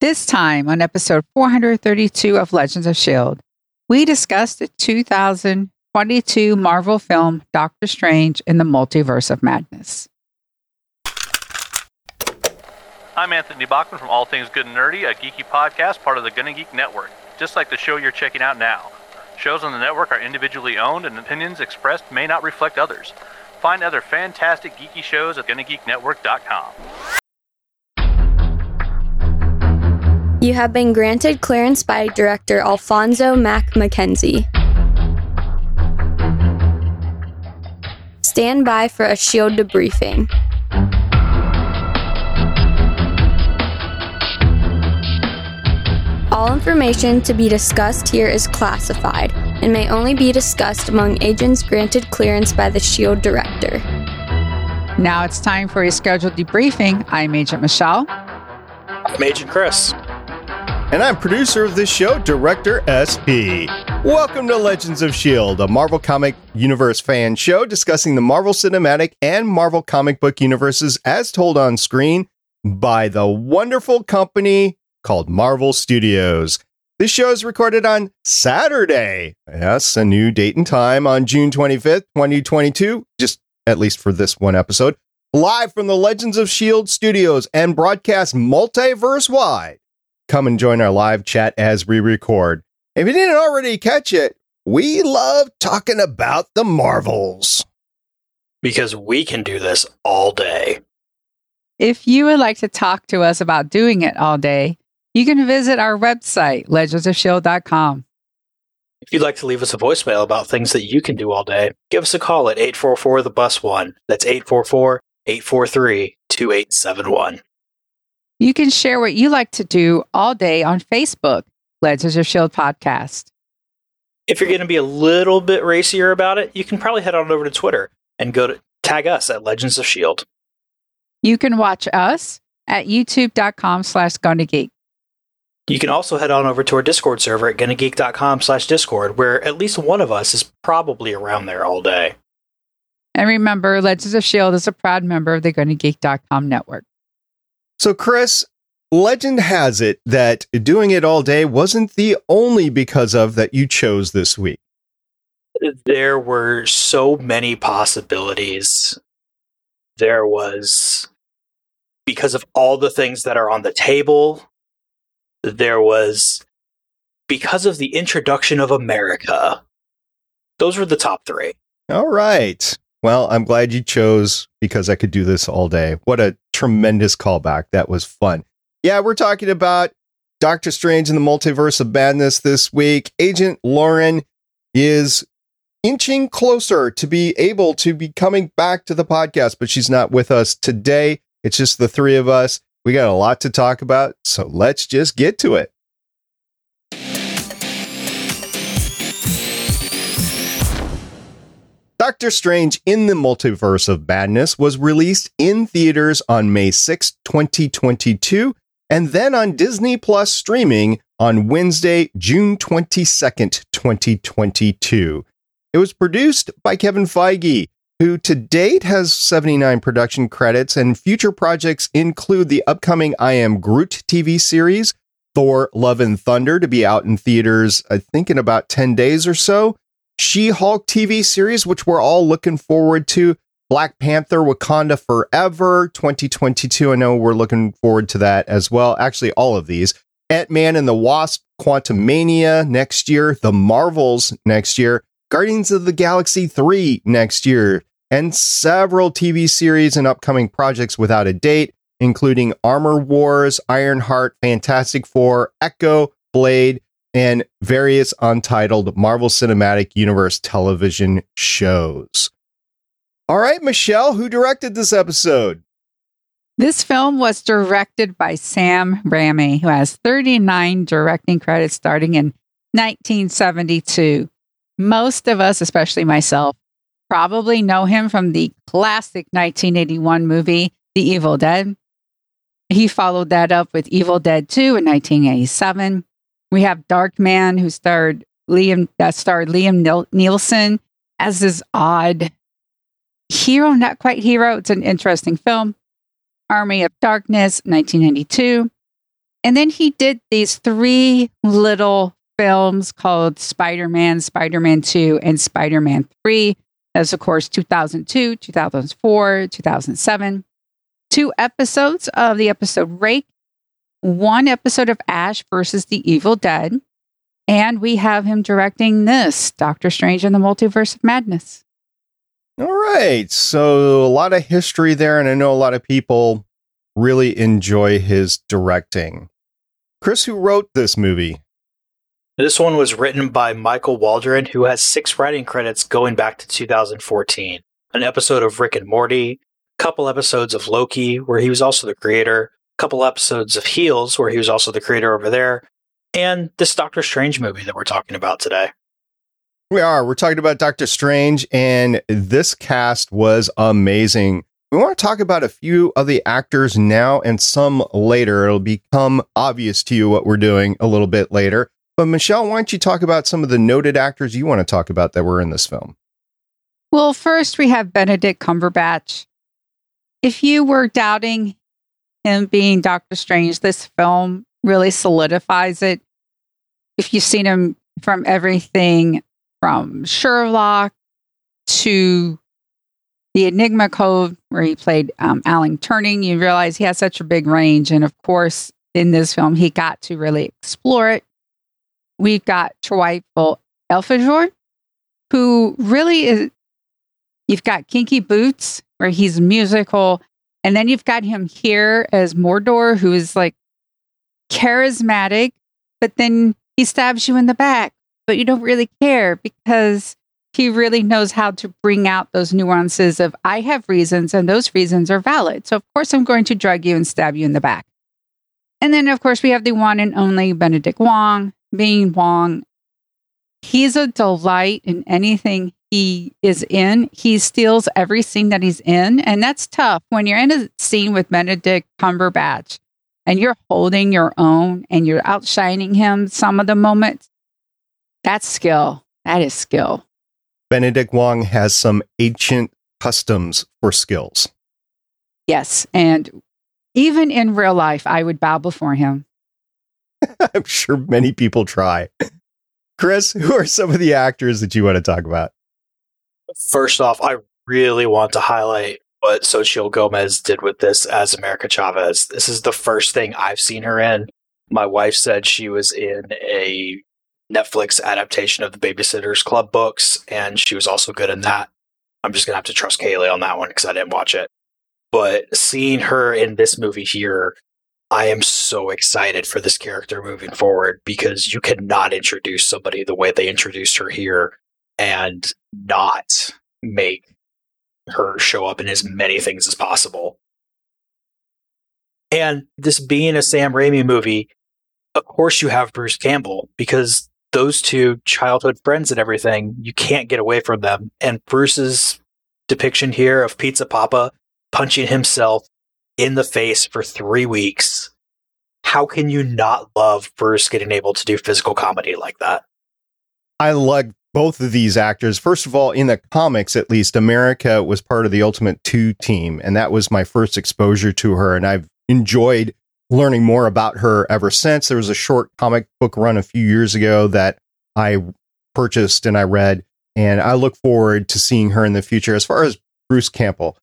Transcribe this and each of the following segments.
This time on episode 432 of Legends of S.H.I.E.L.D., we discussed the 2022 Marvel film Doctor Strange in the Multiverse of Madness. I'm Anthony Bachman from All Things Good and Nerdy, a geeky podcast part of the Gonna Geek Network, just like the show you're checking out now. Shows on the network are individually owned, and opinions expressed may not reflect others. Find other fantastic geeky shows at GonnaGeekNetwork.com. You have been granted clearance by director Alphonso Mack Mackenzie. Stand by for a shield debriefing. All information to be discussed here is classified and may only be discussed among agents granted clearance by the SHIELD director. Now it's time for a scheduled debriefing. I'm Agent Michelle. I'm Agent Chris. And I'm producer of this show, Director SP. Welcome to Legends of S.H.I.E.L.D., a Marvel Comic Universe fan show discussing the Marvel Cinematic and Marvel comic book universes as told on screen by the wonderful company called Marvel Studios. This show is recorded on Saturday. Yes, a new date and time on June 25th, 2022, just at least for this one episode, live from the Legends of S.H.I.E.L.D. studios and broadcast multiverse wide. Come and join our live chat as we record. If you didn't already catch it, we love talking about the Marvels. Because we can do this all day. If you would like to talk to us about doing it all day, you can visit our website, legendsofshield.com. If you'd like to leave us a voicemail about things that you can do all day, give us a call at 844 the bus one. That's 844 843 2871. You can share what you like to do all day on Facebook, Legends of Shield Podcast. If you're going to be a little bit racier about it, you can probably head on over to Twitter and go to tag us at Legends of Shield. You can watch us at youtube.com slash geek. You can also head on over to our Discord server at gonnageek.com slash Discord, where at least one of us is probably around there all day. And remember, Legends of S.H.I.E.L.D. is a proud member of the GonnaGeek.com network. So, Chris, legend has it that doing it all day wasn't the only because of that you chose this week. There were so many possibilities. There was because of all the things that are on the table. There was because of the introduction of America. Those were the top three. All right. Well, I'm glad you chose because I could do this all day. What a tremendous callback. That was fun. Yeah, we're talking about Doctor Strange in the Multiverse of Madness this week. Agent Lauren is inching closer to be able to be coming back to the podcast, but she's not with us today. It's just the three of us. We got a lot to talk about, so let's just get to it. Doctor Strange in the Multiverse of Madness was released in theaters on May 6, 2022, and then on Disney Plus streaming on Wednesday, June 22nd, 2022. It was produced by Kevin Feige, who to date has 79 production credits, and future projects include the upcoming I Am Groot TV series, Thor Love and Thunder, to be out in theaters, I think, in about 10 days or so, She Hulk TV series, which we're all looking forward to, Black Panther Wakanda Forever 2022. I know we're looking forward to that as well. Actually, all of these. Ant Man and the Wasp Quantumania next year, The Marvels next year, Guardians of the Galaxy 3 next year, and several TV series and upcoming projects without a date, including Armor Wars, Ironheart, Fantastic Four, Echo, Blade, and various untitled Marvel Cinematic Universe television shows. All right, Michelle, who directed this episode? This film was directed by Sam Raimi, who has 39 directing credits starting in 1972. Most of us, especially myself, probably know him from the classic 1981 movie, The Evil Dead. He followed that up with Evil Dead 2 in 1987. We have Darkman, who starred Liam, that starred Liam Neeson as this odd hero, not quite hero. It's an interesting film. Army of Darkness, 1992. And then he did these three little films called Spider Man, Spider Man 2, and Spider Man 3. That's, of course, 2002, 2004, 2007. Two episodes of the episode Rake, one episode of Ash versus the Evil Dead, and we have him directing this Doctor Strange and the Multiverse of Madness. All right. So a lot of history there, and I know a lot of people really enjoy his directing. Chris, who wrote this movie? This one was written by Michael Waldron, who has six writing credits going back to 2014. An episode of Rick and Morty, a couple episodes of Loki, where he was also the creator, a couple episodes of Heels, where he was also the creator over there, and this Doctor Strange movie that we're talking about today. We are. We're talking about Doctor Strange, and this cast was amazing. We want to talk about a few of the actors now and some later. It'll become obvious to you what we're doing a little bit later. But Michelle, why don't you talk about some of the noted actors you want to talk about that were in this film? Well, first we have Benedict Cumberbatch. If you were doubting him being Doctor Strange, this film really solidifies it. If you've seen him from everything from Sherlock to the Enigma Code, where he played um, Alan Turing, you realize he has such a big range. And of course, in this film, he got to really explore it. We've got Chiwetel Ejiofor, who really is. You've got Kinky Boots, where he's musical, and then you've got him here as Mordo, who is like charismatic, but then he stabs you in the back, but you don't really care because he really knows how to bring out those nuances of I have reasons and those reasons are valid. So of course I'm going to drug you and stab you in the back. And then of course we have the one and only Benedict Wong, being Wong. He's a delight in anything he is in. He steals every scene that he's in, and that's tough when you're in a scene with Benedict Cumberbatch and you're holding your own and you're outshining him some of the moments. That's skill. That is skill. Benedict Wong has some ancient customs for skills. Yes. And even in real life, I would bow before him. I'm sure many people try. Chris, who are some of the actors that you want to talk about? First off, I really want to highlight what Xochitl Gomez did with this as America Chavez. This is the first thing I've seen her in. My wife said she was in a Netflix adaptation of the Babysitters Club books, and she was also good in that. I'm just gonna have to trust Kaylee on that one because I didn't watch it. But seeing her in this movie here, I am so excited for this character moving forward because you cannot introduce somebody the way they introduced her here and not make her show up in as many things as possible. And this being a Sam Raimi movie, of course you have Bruce Campbell because those two childhood friends and everything, you can't get away from them. And Bruce's depiction here of Pizza Papa punching himself in the face for three weeks. How can you not love Bruce getting able to do physical comedy like that? I like both of these actors. First of all, in the comics, at least, America was part of the Ultimate 2 team, and that was my first exposure to her. And I've enjoyed learning more about her ever since. There was a short comic book run a few years ago that I purchased and I read, and I look forward to seeing her in the future. As far as Bruce Campbell,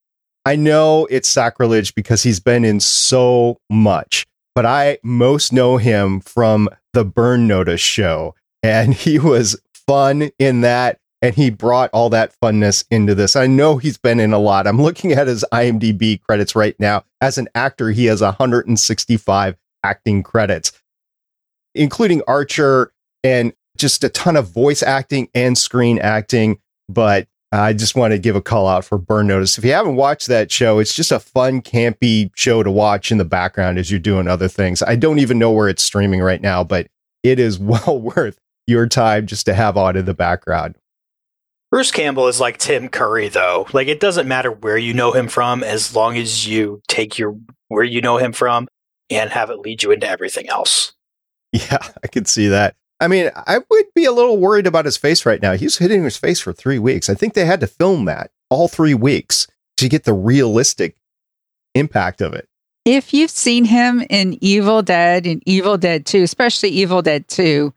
I know it's sacrilege because he's been in so much, but I most know him from the Burn Notice show, and he was fun in that and he brought all that funness into this. I know he's been in a lot. I'm looking at his IMDb credits right now. As an actor, he has 165 acting credits, including Archer and just a ton of voice acting and screen acting. But I just want to give a call out for Burn Notice. If you haven't watched that show, it's just a fun, campy show to watch in the background as you're doing other things. I don't even know where it's streaming right now, but it is well worth your time just to have on in the background. Bruce Campbell is like Tim Curry, though. Like it doesn't matter where you know him from, as long as you take your where you know him from and have it lead you into everything else. Yeah, I can see that. I mean, I would be a little worried about his face right now. He's hitting his face for three weeks. I think they had to film that all three weeks to get the realistic impact of it. If you've seen him in Evil Dead and Evil Dead 2, especially Evil Dead 2,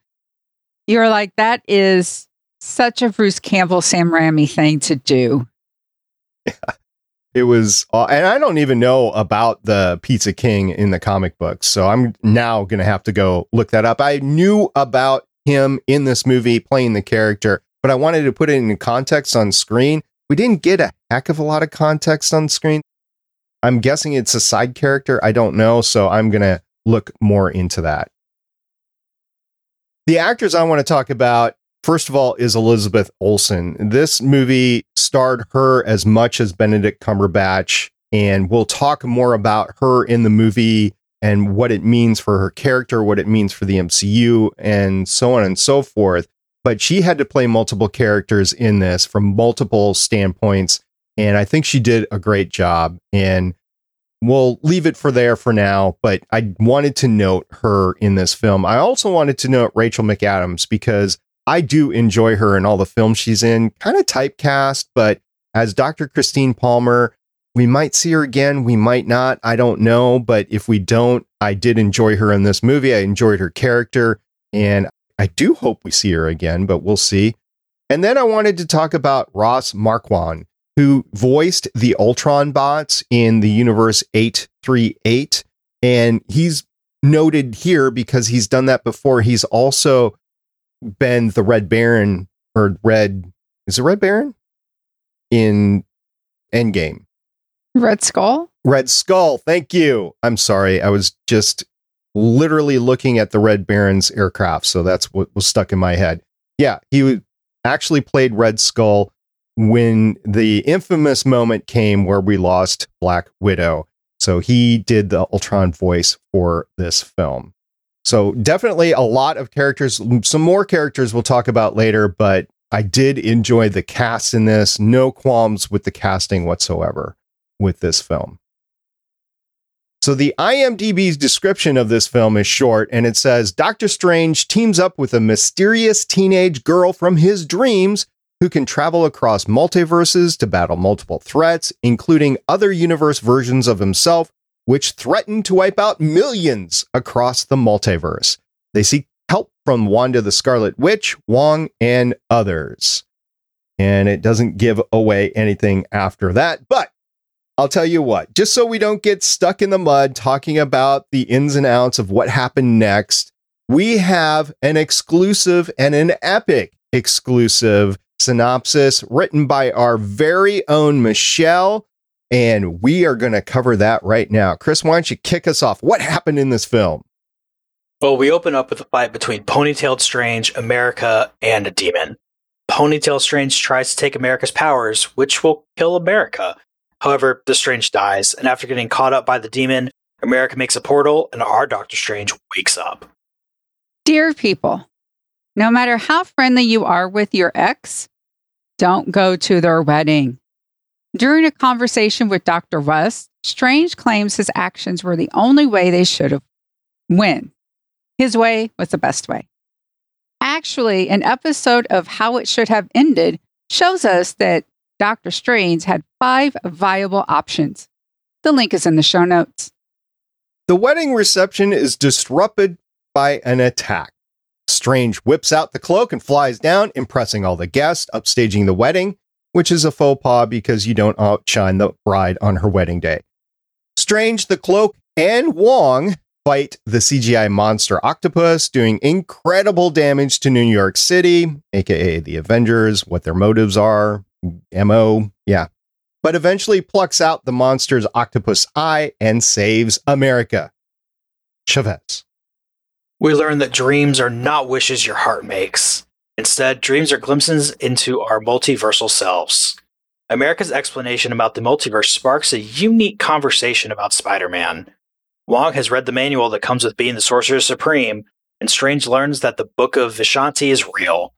you're like, that is such a Bruce Campbell, Sam Raimi thing to do. It was, uh, and I don't even know about the Pizza King in the comic books. So I'm now to have to go look that up. I knew about him in this movie playing the character, but I wanted to put it in context on screen. We didn't get a heck of a lot of context on screen. I'm guessing it's a side character. I don't know. So I'm to look more into that. The actors I want to talk about, first of all, is Elizabeth Olsen. This movie starred her as much as Benedict Cumberbatch, and we'll talk more about her in the movie and what it means for her character, what it means for the MCU, and so on and so forth. But she had to play multiple characters in this from multiple standpoints. And I think she did a great job. And we'll leave it for there for now. But I wanted to note her in this film. I also wanted to note Rachel McAdams because I do enjoy her in all the films she's in, kind of typecast, but as Dr. Christine Palmer, we might see her again. We might not. I don't know. But if we don't, I did enjoy her in this movie. I enjoyed her character. And I do hope we see her again, but we'll see. And then I wanted to talk about Ross Marquand, who voiced the Ultron bots in the Universe 838. And he's noted here because he's done that before. He's also been the Red Baron or Red, is it Red Baron? In Endgame. Red Skull? Red Skull. Thank you. I'm sorry. I was just literally looking at the Red Baron's aircraft. So that's what was stuck in my head. Yeah, he actually played Red Skull when the infamous moment came where we lost Black Widow. So he did the Ultron voice for this film. So definitely a lot of characters, some more characters we'll talk about later, but I did enjoy the cast in this. No qualms with the casting whatsoever with this film. So the IMDb's description of this film is short and it says Doctor Strange teams up with a mysterious teenage girl from his dreams who can travel across multiverses to battle multiple threats, including other universe versions of himself, which threaten to wipe out millions across the multiverse. They seek help from Wanda the Scarlet Witch, Wong, and others. And it doesn't give away anything after that, but I'll tell you what, just so we don't get stuck in the mud talking about the ins and outs of what happened next, we have an exclusive and an epic exclusive synopsis written by our very own Michelle. And we are going to cover that right now. Chris, why don't you kick us off? What happened in this film? Well, we open up with a fight between Ponytailed Strange, America, and a demon. Ponytail Strange tries to take America's powers, which will kill America. However, the Strange dies, and after getting caught up by the demon, America makes a portal, and our Doctor Strange wakes up. Dear people, no matter how friendly you are with your ex, don't go to their wedding. During a conversation with Dr. West, Strange claims his actions were the only way they should have win. His way was the best way. Actually, an episode of How It Should Have Ended shows us that Dr. Strange had five viable options. The link is in the show notes. The wedding reception is disrupted by an attack. Strange whips out the cloak and flies down, impressing all the guests, upstaging the wedding, which is a faux pas because you don't outshine the bride on her wedding day. Strange, the cloak, and Wong fight the CGI monster octopus, doing incredible damage to New York City, aka the Avengers, what their motives are, MO, yeah. But eventually plucks out the monster's octopus eye and saves America. Chavez. We learn that dreams are not wishes your heart makes. Instead, dreams are glimpses into our multiversal selves. America's explanation about the multiverse sparks a unique conversation about Spider Man. Wong has read the manual that comes with being the Sorcerer Supreme, and Strange learns that the Book of Vishanti is real.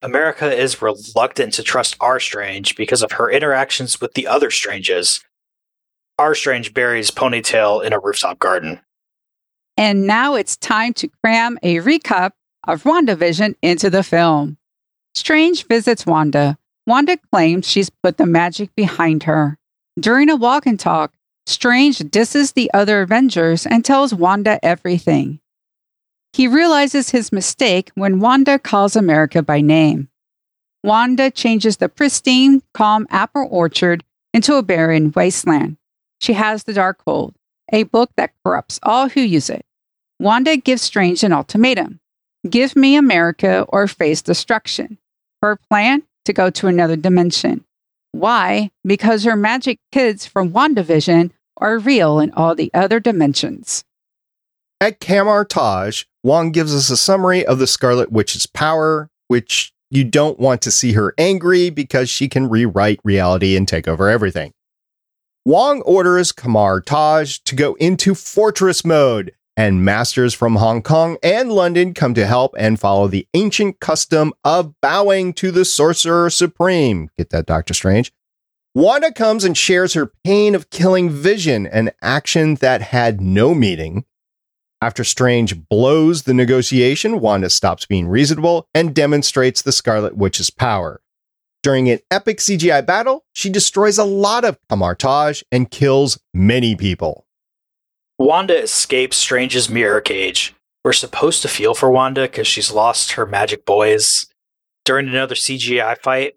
America is reluctant to trust our Strange because of her interactions with the other Stranges. Our Strange buries Ponytail in a rooftop garden. And now it's time to cram a recap of WandaVision into the film. Strange visits Wanda. Wanda claims she's put the magic behind her. During a walk and talk, Strange disses the other Avengers and tells Wanda everything. He realizes his mistake when Wanda calls America by name. Wanda changes the pristine, calm apple orchard into a barren wasteland. She has the Darkhold, a book that corrupts all who use it. Wanda gives Strange an ultimatum Give me America or face destruction. Her plan? To go to another dimension. Why? Because her magic kids from WandaVision are real in all the other dimensions. At Kamar-Taj, Wong gives us a summary of the Scarlet Witch's power, which you don't want to see her angry because she can rewrite reality and take over everything. Wong orders Kamar-Taj to go into fortress mode, and masters from Hong Kong and London come to help and follow the ancient custom of bowing to the Sorcerer Supreme. Get that, Doctor Strange? Wanda comes and shares her pain of killing Vision, an action that had no meaning. After Strange blows the negotiation, Wanda stops being reasonable and demonstrates the Scarlet Witch's power. During an epic CGI battle, she destroys a lot of Kamar-Taj and kills many people. Wanda escapes Strange's mirror cage. We're supposed to feel for Wanda because she's lost her magic boys. During another CGI fight,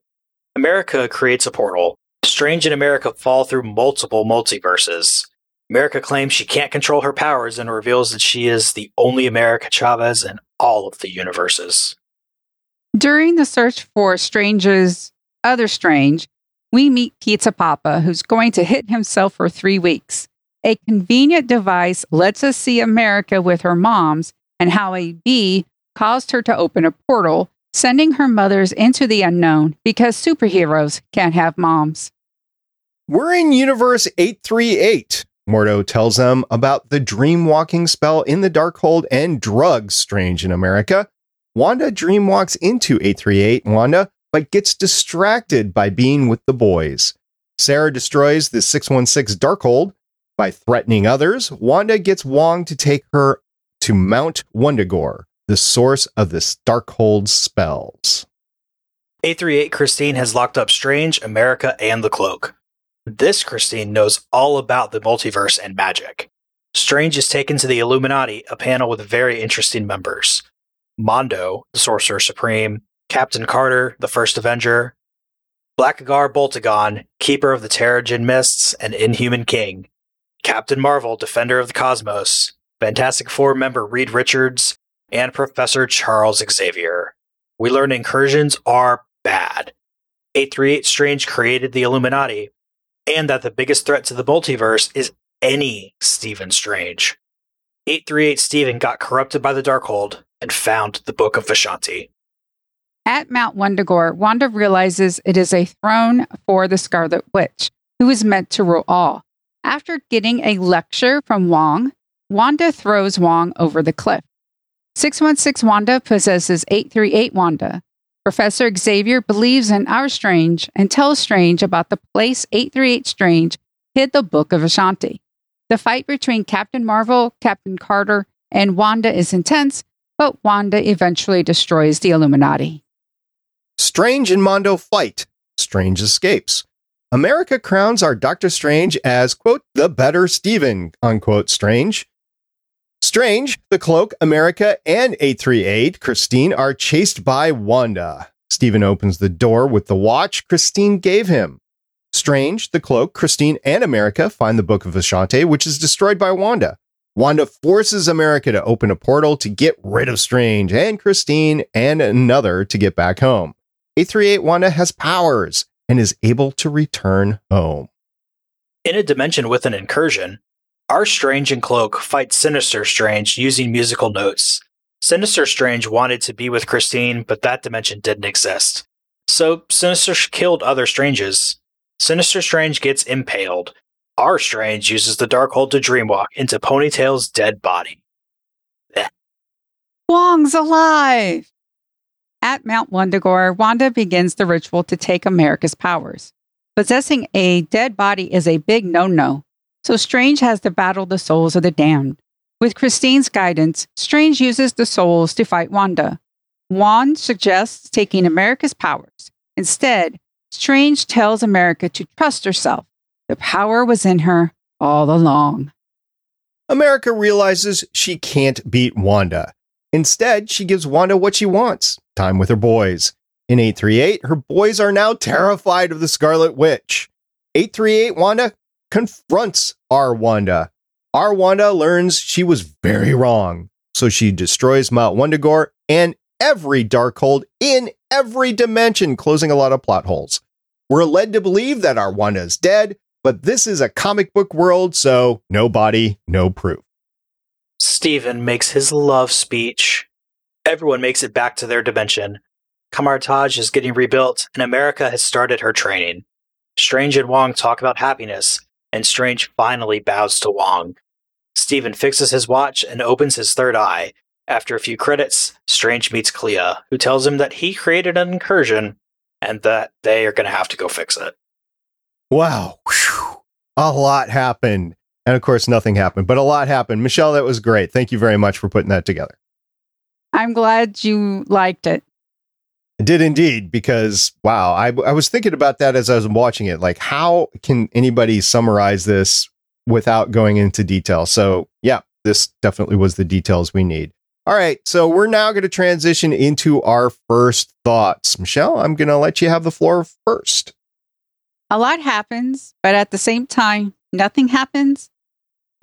America creates a portal. Strange and America fall through multiple multiverses. America claims she can't control her powers and reveals that she is the only America Chavez in all of the universes. During the search for Strange's other Strange, we meet Pizza Papa, who's going to hit himself for three weeks. A convenient device lets us see America with her moms and how a bee caused her to open a portal, sending her mothers into the unknown because superheroes can't have moms. We're in Universe 838. Mordo tells them about the dream walking spell in the Darkhold and drugs strange in America. Wanda dream walks into 838 Wanda, but gets distracted by being with the boys. Sarah destroys the 616 Darkhold, by threatening others, Wanda gets Wong to take her to Mount Wundagore, the source of the Darkhold spells. 838 Christine has locked up Strange, America, and the Cloak. This Christine knows all about the multiverse and magic. Strange is taken to the Illuminati, a panel with very interesting members. Mordo, the Sorcerer Supreme, Captain Carter, the First Avenger, Blackagar Boltagon, Keeper of the Terrigen Mists, and Inhuman King, Captain Marvel, Defender of the Cosmos, Fantastic Four member Reed Richards, and Professor Charles Xavier. We learn incursions are bad. 838 Strange created the Illuminati, and that the biggest threat to the multiverse is any Stephen Strange. 838 Stephen got corrupted by the Darkhold and found the Book of Vishanti. At Mount Wundagore, Wanda realizes it is a throne for the Scarlet Witch, who is meant to rule all. After getting a lecture from Wong, Wanda throws Wong over the cliff. 616 Wanda possesses 838 Wanda. Professor Xavier believes in our Strange and tells Strange about the place 838 Strange hid the Book of Vishanti. The fight between Captain Marvel, Captain Carter, and Wanda is intense, but Wanda eventually destroys the Illuminati. Strange and Mordo fight. Strange escapes. America crowns our Doctor Strange as, quote, the better Stephen, unquote, Strange. Strange, the Cloak, America, and 838, Christine, are chased by Wanda. Stephen opens the door with the watch Christine gave him. Strange, the Cloak, Christine, and America find the Book of Vishanti, which is destroyed by Wanda. Wanda forces America to open a portal to get rid of Strange and Christine and another to get back home. 838 Wanda has powers and is able to return home. In a dimension with an incursion, our Strange and Cloak fight Sinister Strange using musical notes. Sinister Strange wanted to be with Christine, but that dimension didn't exist. So Sinister killed other Stranges. Sinister Strange gets impaled. Our Strange uses the Darkhold to dreamwalk into Ponytail's dead body. Wong's alive! At Mount Wundagore, Wanda begins the ritual to take America's powers. Possessing a dead body is a big no no, so Strange has to battle the souls of the damned. With Christine's guidance, Strange uses the souls to fight Wanda. Wanda suggests taking America's powers. Instead, Strange tells America to trust herself. The power was in her all along. America realizes she can't beat Wanda. Instead, she gives Wanda what she wants time with her boys. In 838, her boys are now terrified of the Scarlet Witch. 838 Wanda confronts our Wanda. Our Wanda learns she was very wrong, so she destroys Mount Wundagore and every Darkhold in every dimension, closing a lot of plot holes. We're led to believe that our Wanda is dead, but this is a comic book world, so no body, no proof. Stephen makes his love speech. Everyone makes it back to their dimension. Kamar-Taj is getting rebuilt, and America has started her training. Strange and Wong talk about happiness, and Strange finally bows to Wong. Stephen fixes his watch and opens his third eye. After a few credits, Strange meets Clea, who tells him that he created an incursion and that they are going to have to go fix it. Wow. Whew. A lot happened. And of course, nothing happened, but a lot happened. Michelle, that was great. Thank you very much for putting that together. I'm glad you liked it. I did indeed, because wow, I, I was thinking about that as I was watching it. Like, how can anybody summarize this without going into detail? So, yeah, this definitely was the details we need. All right, so we're now going to transition into our first thoughts. Michelle, I'm going to let you have the floor first. A lot happens, but at the same time, nothing happens.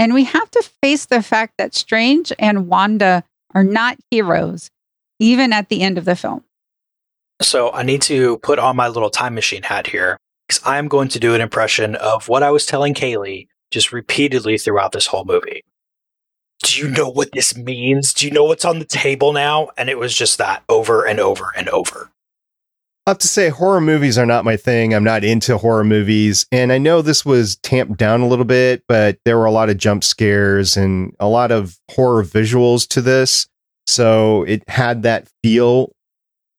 And we have to face the fact that Strange and Wanda are not heroes, even at the end of the film. So I need to put on my little time machine hat here because I'm going to do an impression of what I was telling Kaylee just repeatedly throughout this whole movie. Do you know what this means? Do you know what's on the table now? And it was just that over and over and over. Have to say, horror movies are not my thing. I'm not into horror movies. And I know this was tamped down a little bit, but there were a lot of jump scares and a lot of horror visuals to this. So it had that feel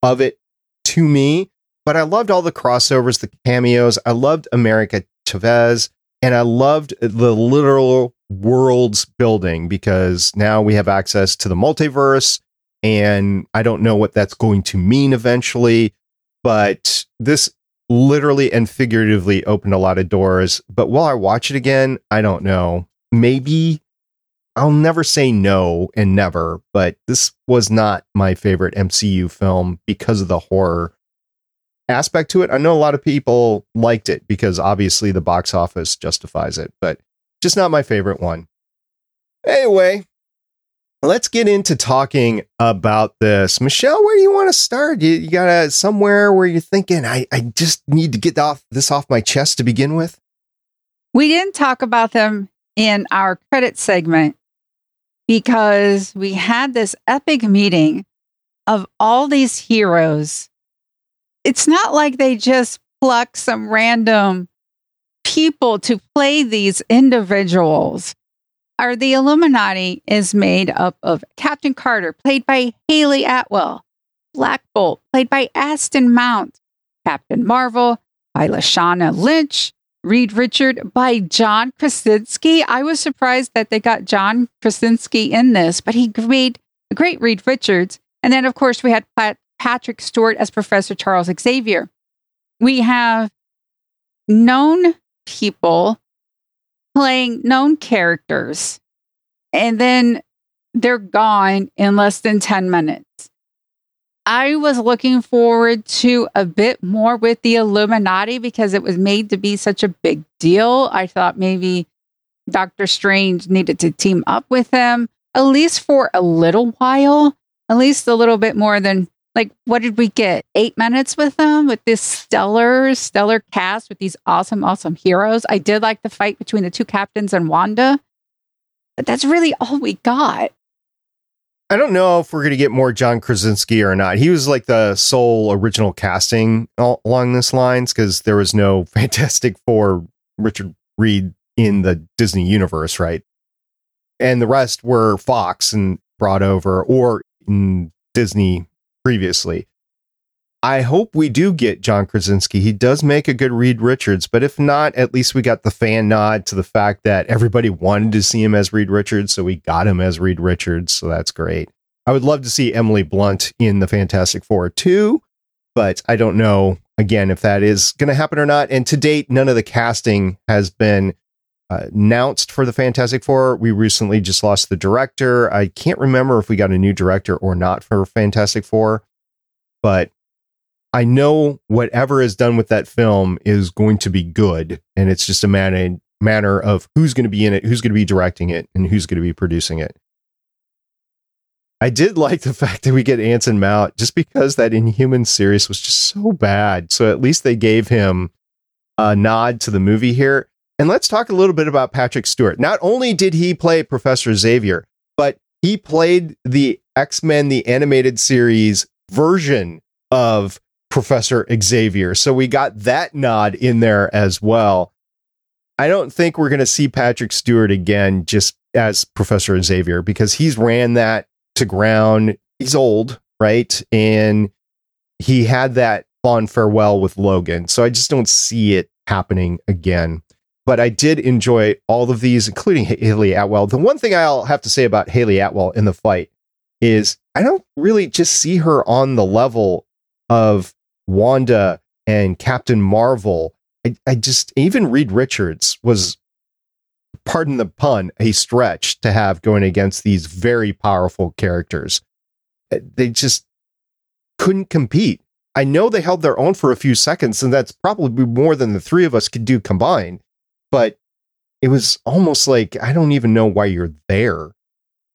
of it to me. But I loved all the crossovers, the cameos. I loved America Chavez. And I loved the literal worlds building because now we have access to the multiverse. And I don't know what that's going to mean eventually but this literally and figuratively opened a lot of doors. But while I watch it again, I don't know. Maybe I'll never say no and never, but this was not my favorite MCU film because of the horror aspect to it. I know a lot of people liked it because obviously the box office justifies it, but just not my favorite one. Anyway, let's get into talking about this. Michelle, where do you want to start? You, you got somewhere where you're thinking, I, I just need to get off this off my chest to begin with? We didn't talk about them in our credit segment because we had this epic meeting of all these heroes. It's not like they just pluck some random people to play these individuals are the Illuminati is made up of Captain Carter, played by Hayley Atwell, Black Bolt, played by Anson Mount, Captain Marvel by Lashana Lynch, Reed Richard by John Krasinski. I was surprised that they got John Krasinski in this, but he made a great Reed Richards. And then, of course, we had Patrick Stewart as Professor Charles Xavier. We have known people playing known characters and then they're gone in less than 10 minutes. I was looking forward to a bit more with the Illuminati because it was made to be such a big deal. I thought maybe Doctor Strange needed to team up with them, at least for a little while, at least a little bit more than like what did we get? Eight minutes with them with this stellar, stellar cast with these awesome, awesome heroes. I did like the fight between the two captains and Wanda, but that's really all we got. I don't know if we're going to get more John Krasinski or not. He was like the sole original casting along this lines because there was no Fantastic Four Richard Reed in the Disney universe, right? And the rest were Fox and brought over or in Disney previously. I hope we do get John Krasinski. He does make a good Reed Richards, but if not, at least we got the fan nod to the fact that everybody wanted to see him as Reed Richards, so we got him as Reed Richards, so that's great. I would love to see Emily Blunt in the Fantastic Four too, but I don't know again if that is going to happen or not. And to date, none of the casting has been announced for the Fantastic Four. We recently just lost the director. I can't remember if we got a new director or not for Fantastic Four, but I know whatever is done with that film is going to be good, and it's just a matter matter of who's going to be in it, who's going to be directing it, and who's going to be producing it. I did like the fact that we get Anson Mount just because that Inhuman series was just so bad. So at least they gave him a nod to the movie here. And let's talk a little bit about Patrick Stewart. Not only did he play Professor Xavier, but he played the X Men, the animated series version of Professor Xavier. So we got that nod in there as well. I don't think we're going to see Patrick Stewart again just as Professor Xavier because he's ran that to ground. He's old, right? And he had that fond farewell with Logan. So I just don't see it happening again. But I did enjoy all of these, including Hayley Atwell. The one thing I'll have to say about Hayley Atwell in the fight is I don't really just see her on the level of Wanda and Captain Marvel. I, I just even Reed Richards was, pardon the pun, a stretch to have going against these very powerful characters. Uh, they just couldn't compete. I know they held their own for a few seconds, and that's probably more than the three of us could do combined. But it was almost like I don't even know why you're there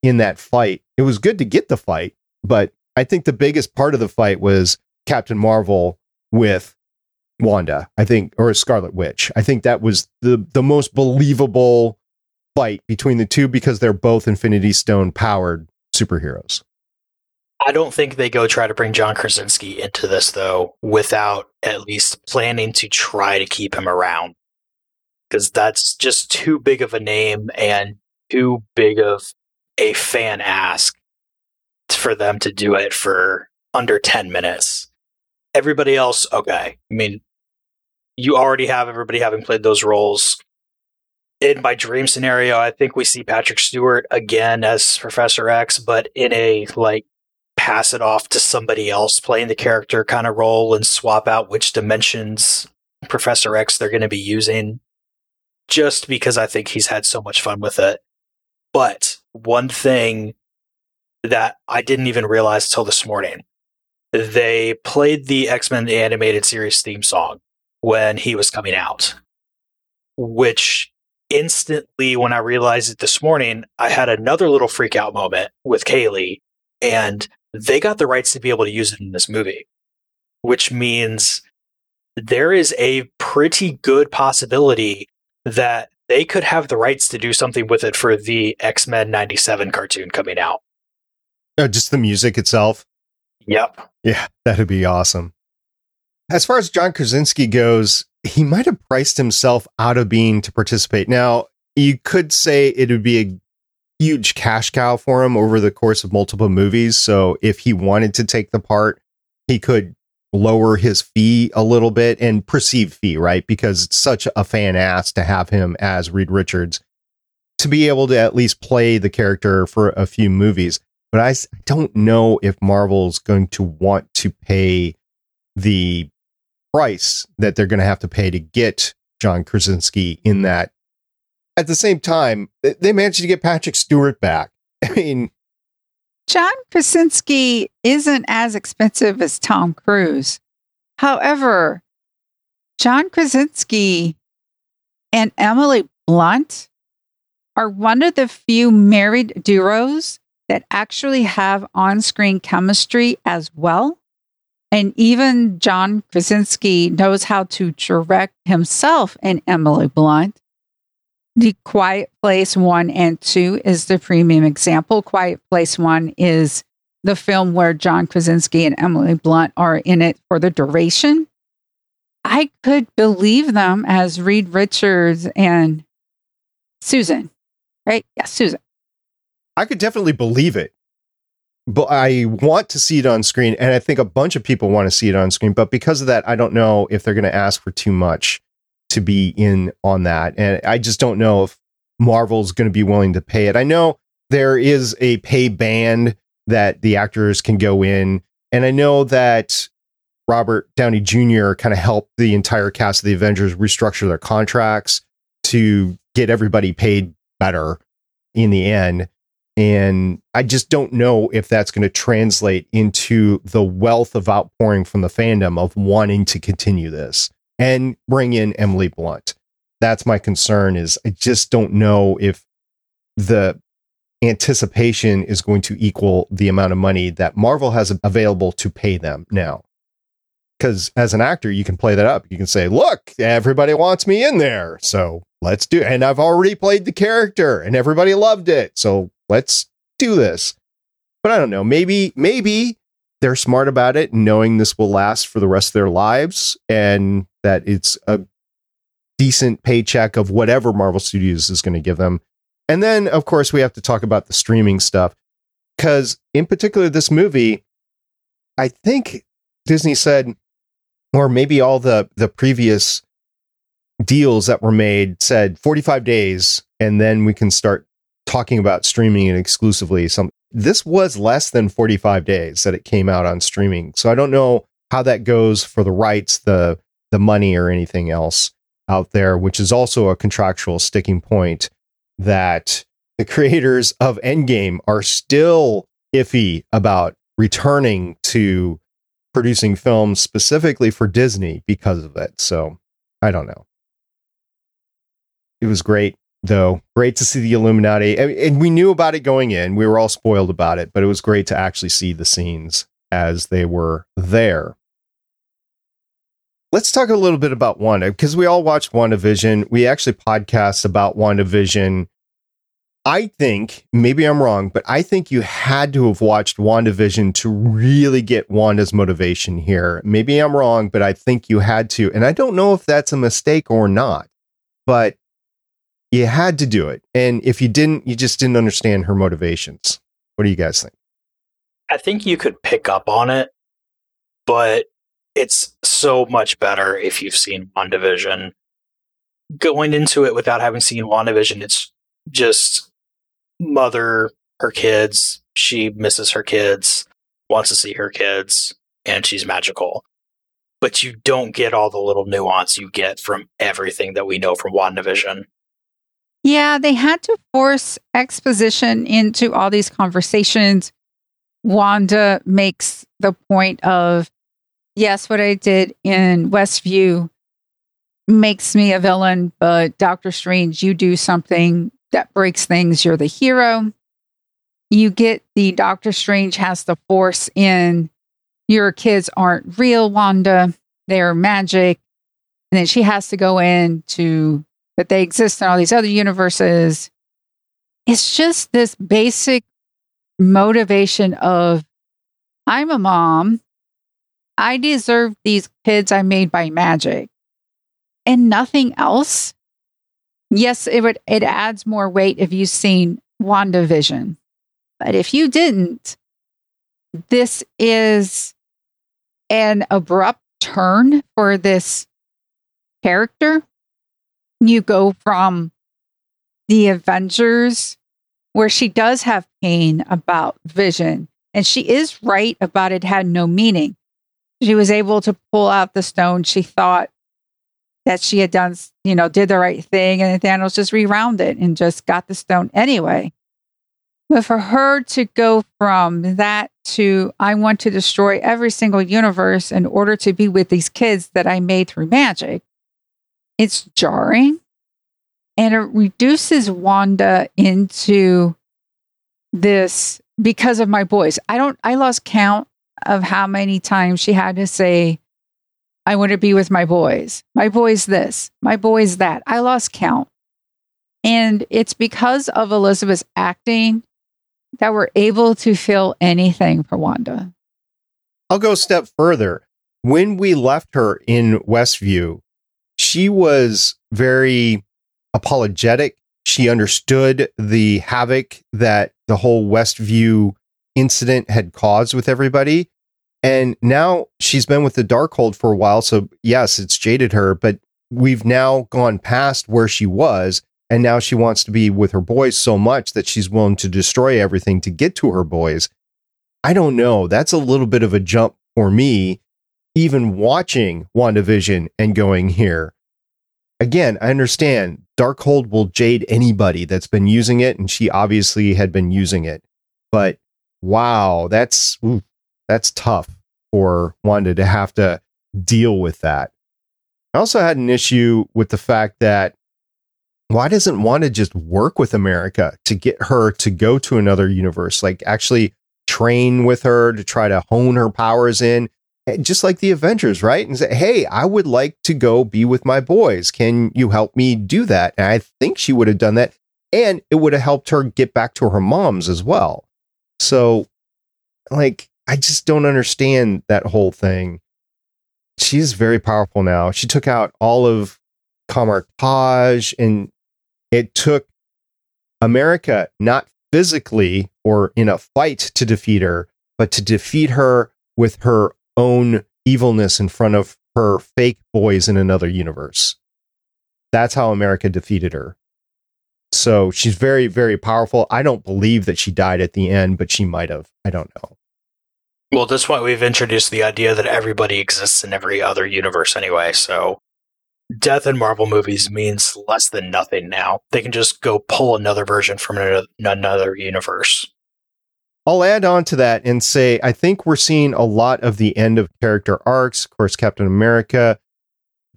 in that fight. It was good to get the fight, but I think the biggest part of the fight was Captain Marvel with Wanda, I think, or Scarlet Witch. I think that was the the most believable fight between the two because they're both Infinity Stone powered superheroes. I don't think they go try to bring John Krasinski into this though without at least planning to try to keep him around. Because that's just too big of a name and too big of a fan ask for them to do it for under 10 minutes. Everybody else, okay. I mean, you already have everybody having played those roles. In my dream scenario, I think we see Patrick Stewart again as Professor X, but in a like pass it off to somebody else playing the character kind of role and swap out which dimensions Professor X they're going to be using just because I think he's had so much fun with it. But one thing that I didn't even realize until this morning they played the X Men animated series theme song when he was coming out, which instantly, when I realized it this morning, I had another little freak out moment with Kaylee, and they got the rights to be able to use it in this movie, which means there is a pretty good possibility that they could have the rights to do something with it for the X Men 97 cartoon coming out. Oh, just the music itself? Yep. Yeah, that'd be awesome. As far as John Krasinski goes, he might have priced himself out of being to participate. Now, you could say it would be a huge cash cow for him over the course of multiple movies. So if he wanted to take the part, he could lower his fee a little bit and perceived fee, right? Because it's such a fan ass to have him as Reed Richards to be able to at least play the character for a few movies but I don't know if Marvel's going to want to pay the price that they're going to have to pay to get John Krasinski in that. At the same time, they managed to get Patrick Stewart back. I mean, John Krasinski isn't as expensive as Tom Cruise. However, John Krasinski and Emily Blunt are one of the few married duos that actually have on screen chemistry as well. And even John Krasinski knows how to direct himself and Emily Blunt. The Quiet Place 1 and 2 is the premium example. Quiet Place 1 is the film where John Krasinski and Emily Blunt are in it for the duration. I could believe them as Reed Richards and Susan, right? Yeah, Susan. I could definitely believe it. But I want to see it on screen, and I think a bunch of people want to see it on screen. But because of that, I don't know if they're going to ask for too much to be in on that. And I just don't know if Marvel's going to be willing to pay it. I know there is a pay band that the actors can go in. And I know that Robert Downey Jr. kind of helped the entire cast of the Avengers restructure their contracts to get everybody paid better in the end. And I just don't know if that's going to translate into the wealth of outpouring from the fandom of wanting to continue this and bring in Emily Blunt. That's my concern is I just don't know if the anticipation is going to equal the amount of money that Marvel has available to pay them now. Because as an actor, you can play that up. You can say, look, everybody wants me in there. So let's do it. And I've already played the character and everybody loved it. So let's do this. But I don't know. Maybe, maybe they're smart about it, knowing this will last for the rest of their lives and that it's a decent paycheck of whatever Marvel Studios is going to give them. And then, of course, we have to talk about the streaming stuff. Because, in particular, this movie, I think Disney said, or maybe all the, the previous deals that were made said 45 days, and then we can start talking about streaming it exclusively. Some this was less than 45 days that it came out on streaming. So I don't know how that goes for the rights, the the money or anything else out there, which is also a contractual sticking point that the creators of Endgame are still iffy about returning to producing films specifically for Disney because of it. So I don't know. It was great though. Great to see the Illuminati. And we knew about it going in. We were all spoiled about it, but it was great to actually see the scenes as they were there. Let's talk a little bit about Wanda because we all watched WandaVision. We actually podcast about WandaVision. I think, maybe I'm wrong, but I think you had to have watched WandaVision to really get Wanda's motivation here. Maybe I'm wrong, but I think you had to. And I don't know if that's a mistake or not, but you had to do it. And if you didn't, you just didn't understand her motivations. What do you guys think? I think you could pick up on it, but it's so much better if you've seen WandaVision. Going into it without having seen WandaVision, it's just mother, her kids. She misses her kids, wants to see her kids, and she's magical. But you don't get all the little nuance you get from everything that we know from WandaVision. Yeah, they had to force exposition into all these conversations. Wanda makes the point of, yes, what I did in Westview makes me a villain, but Doctor Strange, you do something that breaks things. You're the hero. You get the Doctor Strange has the force in your kids aren't real, Wanda. They're magic. And then she has to go in to that they exist in all these other universes. It's just this basic motivation of I'm a mom. I deserve these kids I made by magic and nothing else. Yes, it would it adds more weight if you've seen WandaVision. But if you didn't, this is an abrupt turn for this character you go from the Avengers, where she does have pain about vision, and she is right about it had no meaning. She was able to pull out the stone. She thought that she had done, you know, did the right thing, and Thanos just rewound it and just got the stone anyway. But for her to go from that to, I want to destroy every single universe in order to be with these kids that I made through magic, it's jarring and it reduces Wanda into this because of my boys. I don't, I lost count of how many times she had to say, I want to be with my boys. My boys, this, my boys, that. I lost count. And it's because of Elizabeth's acting that we're able to feel anything for Wanda. I'll go a step further. When we left her in Westview, she was very apologetic. She understood the havoc that the whole Westview incident had caused with everybody. And now she's been with the Darkhold for a while. So, yes, it's jaded her, but we've now gone past where she was. And now she wants to be with her boys so much that she's willing to destroy everything to get to her boys. I don't know. That's a little bit of a jump for me, even watching WandaVision and going here again, I understand Darkhold will jade anybody that's been using it, and she obviously had been using it. But wow, that's ooh, that's tough for Wanda to have to deal with that. I also had an issue with the fact that why doesn't Wanda just work with America to get her to go to another universe? Like actually train with her to try to hone her powers in, just like the Avengers, right? And say, hey, I would like to go be with my boys. Can you help me do that? And I think she would have done that. And it would have helped her get back to her mom's as well. So, like, I just don't understand that whole thing. She's very powerful now. She took out all of Kamar-Taj and it took America not physically or in a fight to defeat her, but to defeat her with her own evilness in front of her fake boys in another universe. That's how America defeated her. So she's very, very powerful. I don't believe that she died at the end, but she might have. I don't know. Well, that's why we've introduced the idea that everybody exists in every other universe anyway. So death in Marvel movies means less than nothing now. They can just go pull another version from another universe. I'll add on to that and say I think we're seeing a lot of the end of character arcs. Of course, Captain America,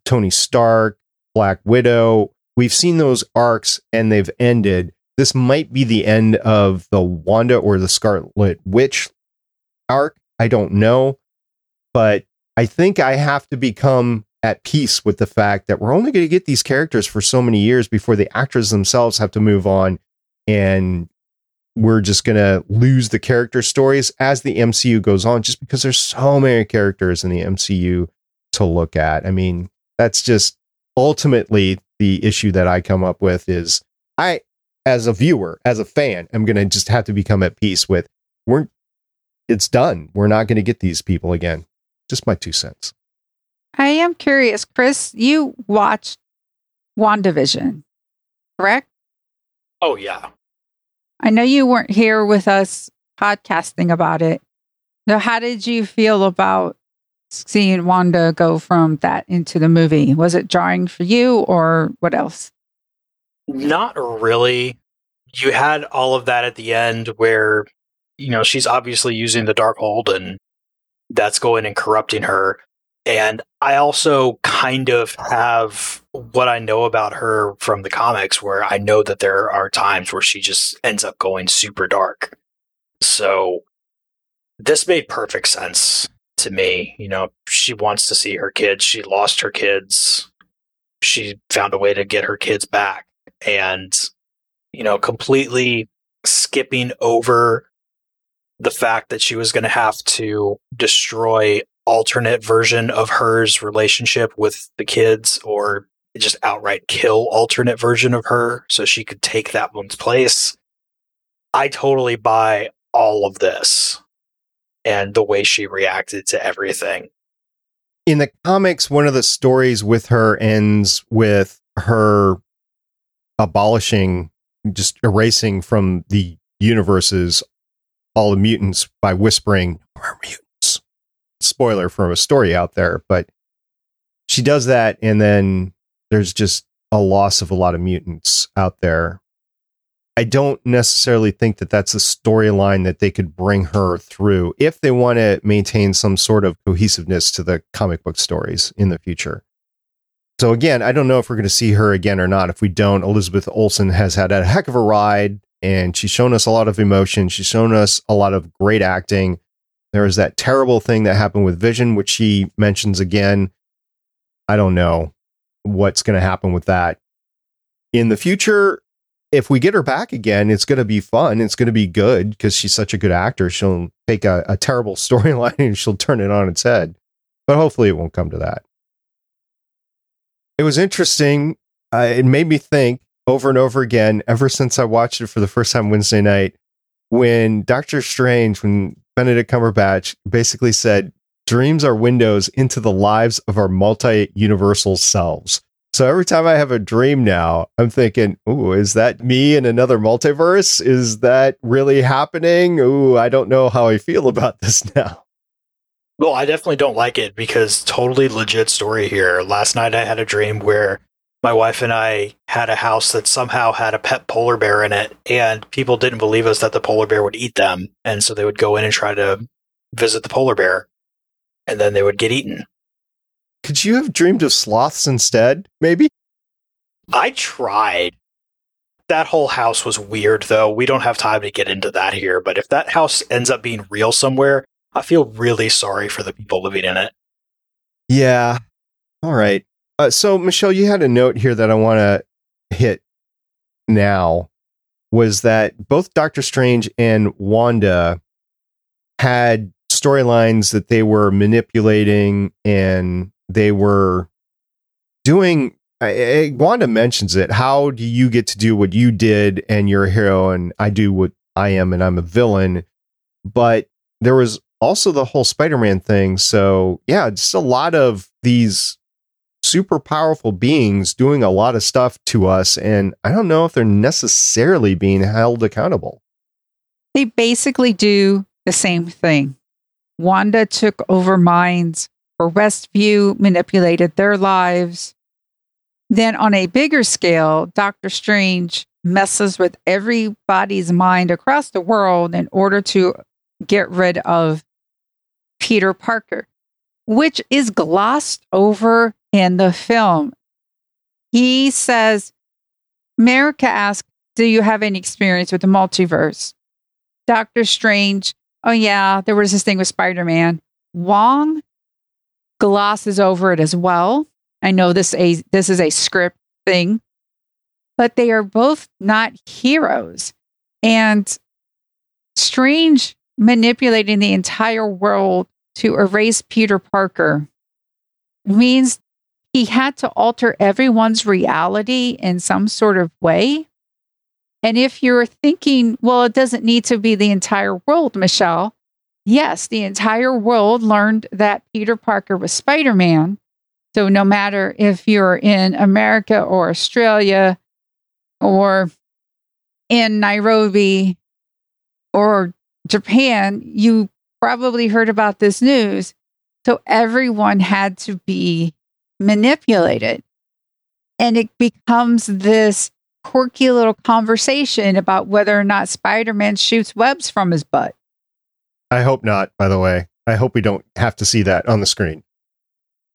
Tony Stark, Black Widow. We've seen those arcs and they've ended. This might be the end of the Wanda or the Scarlet Witch arc. I don't know. But I think I have to become at peace with the fact that we're only going to get these characters for so many years before the actors themselves have to move on and we're just going to lose the character stories as the MCU goes on just because there's so many characters in the MCU to look at. I mean, that's just ultimately the issue that I come up with is I as a viewer, as a fan, I'm going to just have to become at peace with we're it's done. We're not going to get these people again. Just my two cents. I am curious, Chris, you watched WandaVision, correct? Oh, yeah. I know you weren't here with us podcasting about it. So, how did you feel about seeing Wanda go from that into the movie? Was it jarring for you or what else? Not really. You had all of that at the end where, you know, she's obviously using the Darkhold and that's going and corrupting her. And I also kind of have what I know about her from the comics, where I know that there are times where she just ends up going super dark. So this made perfect sense to me. You know, she wants to see her kids. She lost her kids. She found a way to get her kids back. And, you know, completely skipping over the fact that she was going to have to destroy alternate version of hers relationship with the kids or just outright kill alternate version of her so she could take that one's place. I totally buy all of this and the way she reacted to everything. In the comics, one of the stories with her ends with her abolishing, just erasing from the universes all the mutants by whispering, We're mutants spoiler from a story out there, but she does that, and then there's just a loss of a lot of mutants out there. I don't necessarily think that that's a storyline that they could bring her through if they want to maintain some sort of cohesiveness to the comic book stories in the future. So again, I don't know if we're going to see her again or not. If we don't, Elizabeth Olsen has had a heck of a ride and she's shown us a lot of emotion. She's shown us a lot of great acting. There was that terrible thing that happened with Vision, which she mentions again. I don't know what's going to happen with that. In the future, if we get her back again, it's going to be fun. It's going to be good because she's such a good actor. She'll take a, a terrible storyline and she'll turn it on its head. But hopefully, it won't come to that. It was interesting. Uh, it made me think over and over again ever since I watched it for the first time Wednesday night when Doctor Strange, when Benedict Cumberbatch basically said, dreams are windows into the lives of our multi universal selves. So every time I have a dream now, I'm thinking, ooh, is that me in another multiverse? Is that really happening? Ooh, I don't know how I feel about this now. Well, I definitely don't like it because totally legit story here. Last night I had a dream where my wife and I had a house that somehow had a pet polar bear in it, and people didn't believe us that the polar bear would eat them. And so they would go in and try to visit the polar bear, and then they would get eaten. Could you have dreamed of sloths instead? Maybe? I tried. That whole house was weird, though. We don't have time to get into that here, but if that house ends up being real somewhere, I feel really sorry for the people living in it. Yeah. All right. Uh, so, Michelle, you had a note here that I want to hit now was that both Doctor Strange and Wanda had storylines that they were manipulating and they were doing. I, I, Wanda mentions it. How do you get to do what you did and you're a hero and I do what I am and I'm a villain? But there was also the whole Spider-Man thing. So yeah, just a lot of these super powerful beings doing a lot of stuff to us, and I don't know if they're necessarily being held accountable. They basically do the same thing. Wanda took over minds, for Westview manipulated their lives. Then, on a bigger scale, Doctor Strange messes with everybody's mind across the world in order to get rid of Peter Parker, which is glossed over in the film. He says, America asks, Do you have any experience with the multiverse? Doctor Strange, oh yeah, there was this thing with Spider Man. Wong glosses over it as well. I know this a this is a script thing, but they are both not heroes. And Strange manipulating the entire world to erase Peter Parker means he had to alter everyone's reality in some sort of way. And if you're thinking, well, it doesn't need to be the entire world, Michelle, yes, the entire world learned that Peter Parker was Spider Man. So no matter if you're in America or Australia or in Nairobi or Japan, you probably heard about this news. So everyone had to be manipulated. And it becomes this quirky little conversation about whether or not Spider Man shoots webs from his butt. I hope not, by the way. I hope we don't have to see that on the screen.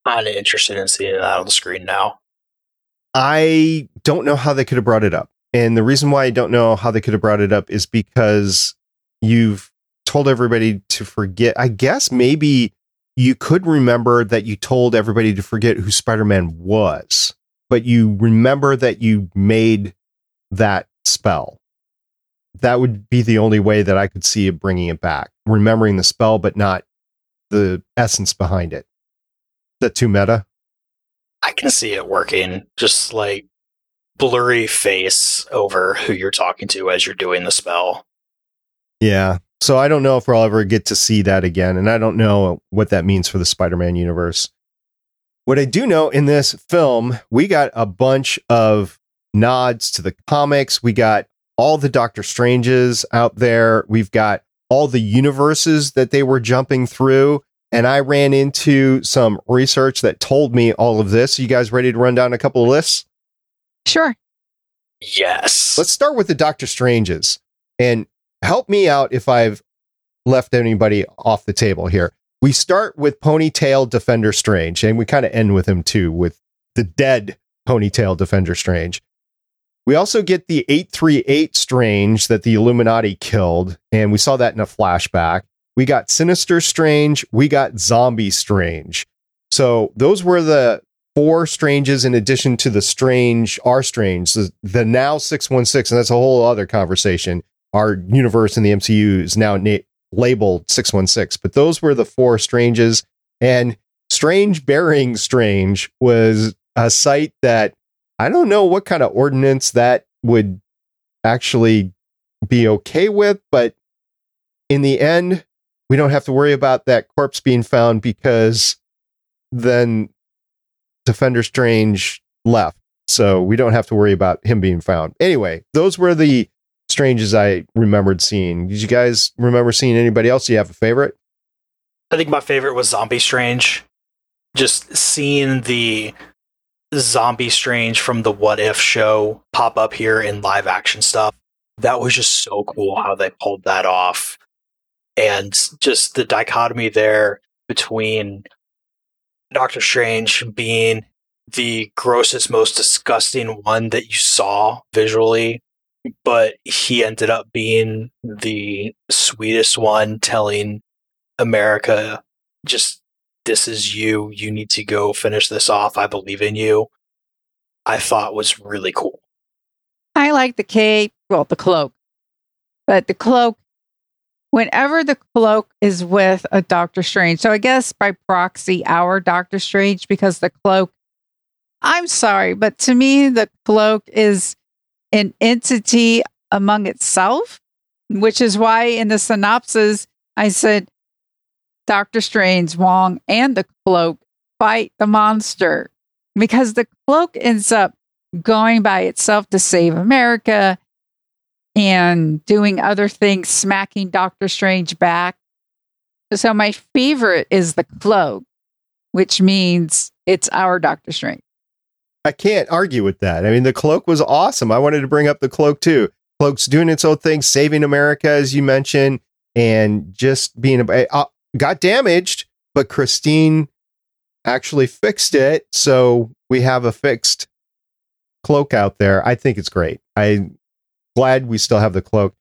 I'm interested in seeing that on the screen now. I don't know how they could have brought it up. And the reason why I don't know how they could have brought it up is because you've told everybody to forget. I guess maybe you could remember that you told everybody to forget who Spider-Man was, but you remember that you made that spell. That would be the only way that I could see it bringing it back. Remembering the spell, but not the essence behind it. That too meta? I can see it working. Just like blurry face over who you're talking to as you're doing the spell. Yeah. So I don't know if we'll ever get to see that again. And I don't know what that means for the Spider Man universe. What I do know in this film, we got a bunch of nods to the comics. We got all the Doctor Stranges out there. We've got all the universes that they were jumping through. And I ran into some research that told me all of this. You guys ready to run down a couple of lists? Sure. Yes. Let's start with the Doctor Stranges. And help me out if I've left anybody off the table here. We start with Ponytail Defender Strange, and we kind of end with him too, with the dead Ponytail Defender Strange. We also get the 838 Strange that the Illuminati killed, and we saw that in a flashback. We got Sinister Strange, we got Zombie Strange. So those were the four Stranges in addition to the Strange, our Strange, the, the now 616, and that's a whole other conversation our universe in the MCU is now na- labeled 616. But those were the four Stranges. And Strange Bearing Strange was a site that I don't know what kind of ordinance that would actually be okay with, but in the end, we don't have to worry about that corpse being found because then Defender Strange left. So we don't have to worry about him being found. Anyway, those were the strange as I remembered seeing. Did you guys remember seeing anybody else? Do you have a favorite? I think my favorite was Zombie Strange. Just seeing the Zombie Strange from the What If show pop up here in live action stuff. That was just so cool how they pulled that off. And just the dichotomy there between Doctor Strange being the grossest, most disgusting one that you saw visually, but he ended up being the sweetest one, telling America, just this is you. You need to go finish this off. I believe in you. I thought was really cool. I like the cape, well, the cloak, but the cloak, whenever the cloak is with a Doctor Strange, so I guess by proxy, our Doctor Strange, because the cloak, I'm sorry, but to me, the cloak is an entity among itself, which is why in the synopsis, I said Doctor Strange, Wong, and the cloak fight the monster because the cloak ends up going by itself to save America and doing other things, smacking Doctor Strange back. So, my favorite is the cloak, which means it's our Doctor Strange. I can't argue with that. I mean, the cloak was awesome. I wanted to bring up the cloak too. Cloak's doing its own thing, saving America, as you mentioned, and just being a. Uh, got damaged, but Christine actually fixed it. So we have a fixed cloak out there. I think it's great. I'm glad we still have the cloak.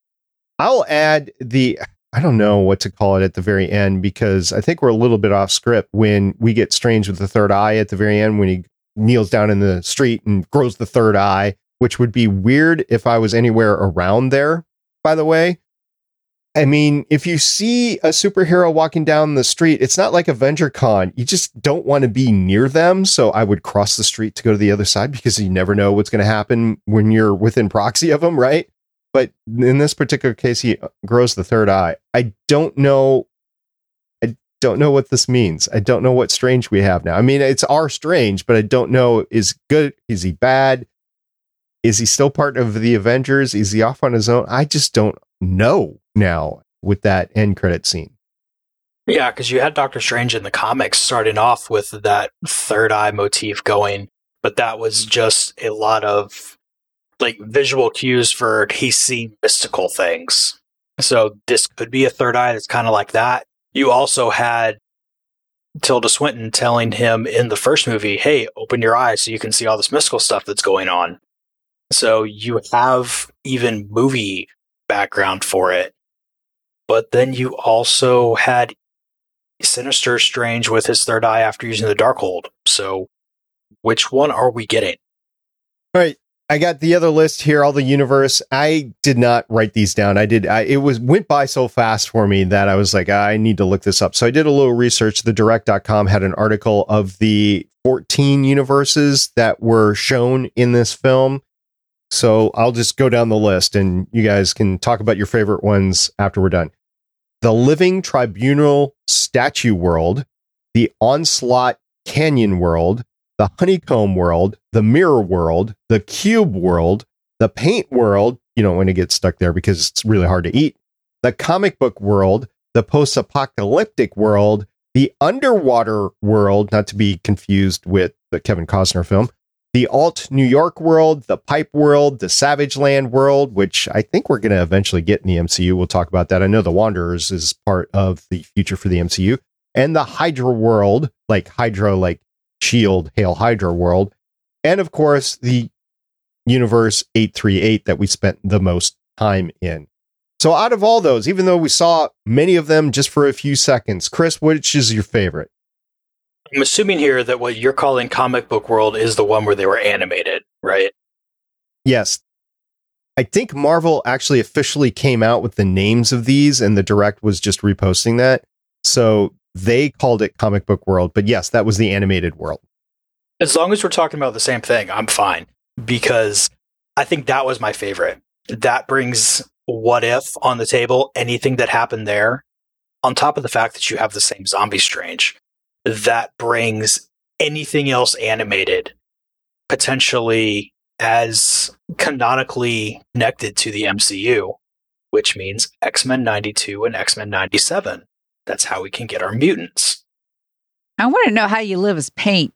I'll add the, I don't know what to call it at the very end because I think we're a little bit off script when we get Strange with the third eye at the very end when he kneels down in the street and grows the third eye, which would be weird if I was anywhere around there, by the way. I mean, if you see a superhero walking down the street, it's not like Avenger Con. You just don't want to be near them. So I would cross the street to go to the other side because you never know what's going to happen when you're within proxy of them, right? But in this particular case, he uh, grows the third eye. I don't know. Don't know what this means. I don't know what strange we have now. I mean, it's our strange, but I don't know is good. Is he bad? Is he still part of the Avengers? Is he off on his own? I just don't know now with that end credit scene. Yeah, because you had Doctor Strange in the comics starting off with that third eye motif going, but that was just a lot of like visual cues for he's seeing mystical things. So this could be a third eye that's kind of like that. You also had Tilda Swinton telling him in the first movie, hey, open your eyes so you can see all this mystical stuff that's going on. So you have even movie background for it. But then you also had Sinister Strange with his third eye after using the Darkhold. So, which one are we getting? Right. I got the other list here, all the universe. I did not write these down. I did. I, it was went by so fast for me that I was like, ah, I need to look this up. So I did a little research. The direct.com had an article of the 14 universes that were shown in this film. So I'll just go down the list and you guys can talk about your favorite ones after we're done. The Living Tribunal Statue World, the Onslaught Canyon World, the Honeycomb World, the Mirror World, the Cube World, the Paint World, you don't want to get stuck there because it's really hard to eat, the Comic Book World, the Post Apocalyptic World, the Underwater World, not to be confused with the Kevin Costner film, the alt New York world, the pipe world, the Savage Land world, which I think we're going to eventually get in the MCU. We'll talk about that. I know the Wanderers is part of the future for the MCU, and the Hydra world, like Hydra, like Shield, Hail Hydra world, and of course the Universe 838 that we spent the most time in. So, out of all those, even though we saw many of them just for a few seconds, Chris, which is your favorite? I'm assuming here that what you're calling comic book world is the one where they were animated, right? Yes. I think Marvel actually officially came out with the names of these and the direct was just reposting that. So they called it comic book world, but yes, that was the animated world. As long as we're talking about the same thing, I'm fine because I think that was my favorite. That brings what if on the table, anything that happened there, on top of the fact that you have the same zombie strange that brings anything else animated potentially as canonically connected to the MCU, which means X Men 92 and X Men 97. That's how we can get our mutants. I want to know how you live as paint.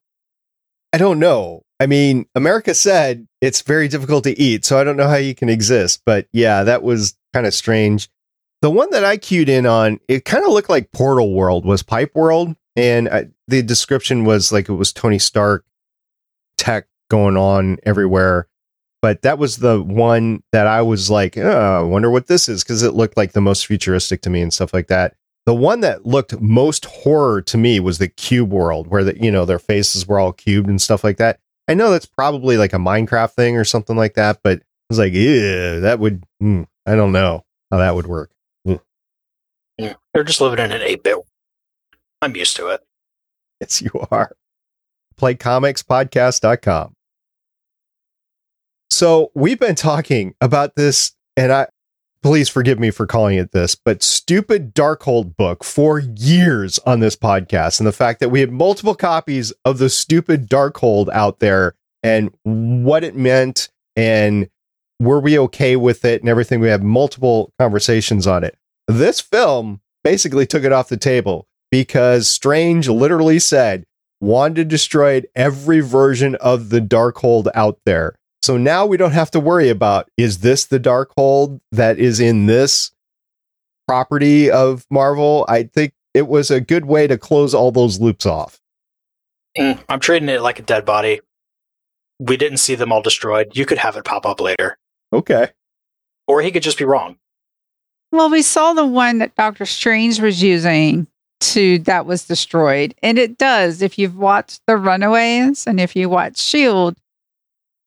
I don't know. I mean, America said it's very difficult to eat, so I don't know how you can exist. But yeah, that was kind of strange. The one that I queued in on, it kind of looked like Portal World was Pipe World, and I, the description was like it was Tony Stark tech going on everywhere. But that was the one that I was like, oh, I wonder what this is because it looked like the most futuristic to me and stuff like that. The one that looked most horror to me was the Cube World, where the you know their faces were all cubed and stuff like that. I know that's probably like a Minecraft thing or something like that, but I was like, yeah, that would, mm, I don't know how that would work. Mm. Yeah, they're just living in an 8 bit. I'm used to it. Yes, you are. PlayComicsPodcast.com. So we've been talking about this, and I please forgive me for calling it this, but stupid Darkhold book for years on this podcast. And the fact that we had multiple copies of the stupid Darkhold out there and what it meant and were we okay with it and everything. We have multiple conversations on it. This film basically took it off the table because Strange literally said Wanda destroyed every version of the Darkhold out there. So now we don't have to worry about is this the Darkhold that is in this property of Marvel? I think it was a good way to close all those loops off. Mm, I'm treating it like a dead body. We didn't see them all destroyed. You could have it pop up later. Okay. Or he could just be wrong. Well, we saw the one that Doctor Strange was using to that was destroyed. And it does. If you've watched The Runaways and if you watch Shield,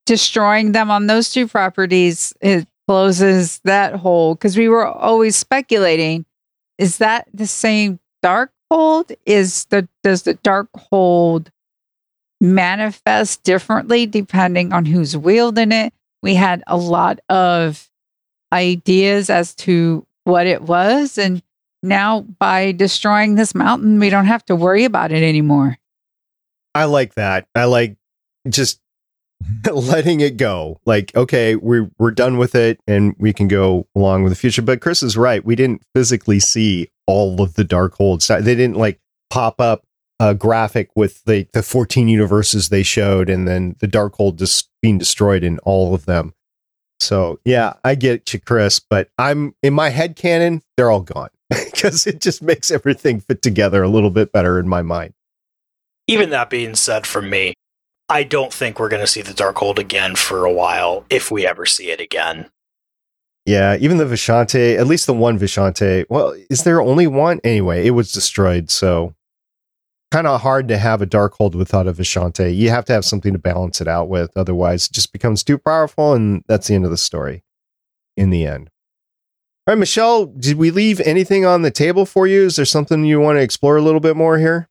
destroying them on those two properties, it closes that hole because we were always speculating is that the same dark hold? Is the does the Darkhold manifest differently depending on who's wielding it? We had a lot of ideas as to what it was and now by destroying this mountain we don't have to worry about it anymore. I like that. I like just letting it go. Like, okay, we're we're done with it and we can go along with the future. But Chris is right. We didn't physically see all of the Darkholds. They didn't like pop up a graphic with the the 14 universes they showed and then the Darkhold just being destroyed in all of them. So yeah, I get you, Chris, but I'm in my head canon, they're all gone. because it just makes everything fit together a little bit better in my mind. Even that being said, for me, I don't think we're going to see the Darkhold again for a while, if we ever see it again. Yeah, even the Vishanti, at least the one Vishanti. Well, is there only one? Anyway, it was destroyed, so kind of hard to have a Darkhold without a Vishanti. You have to have something to balance it out with, otherwise, it just becomes too powerful, and that's the end of the story. In the end. All right, Michelle, did we leave anything on the table for you? Is there something you want to explore a little bit more here?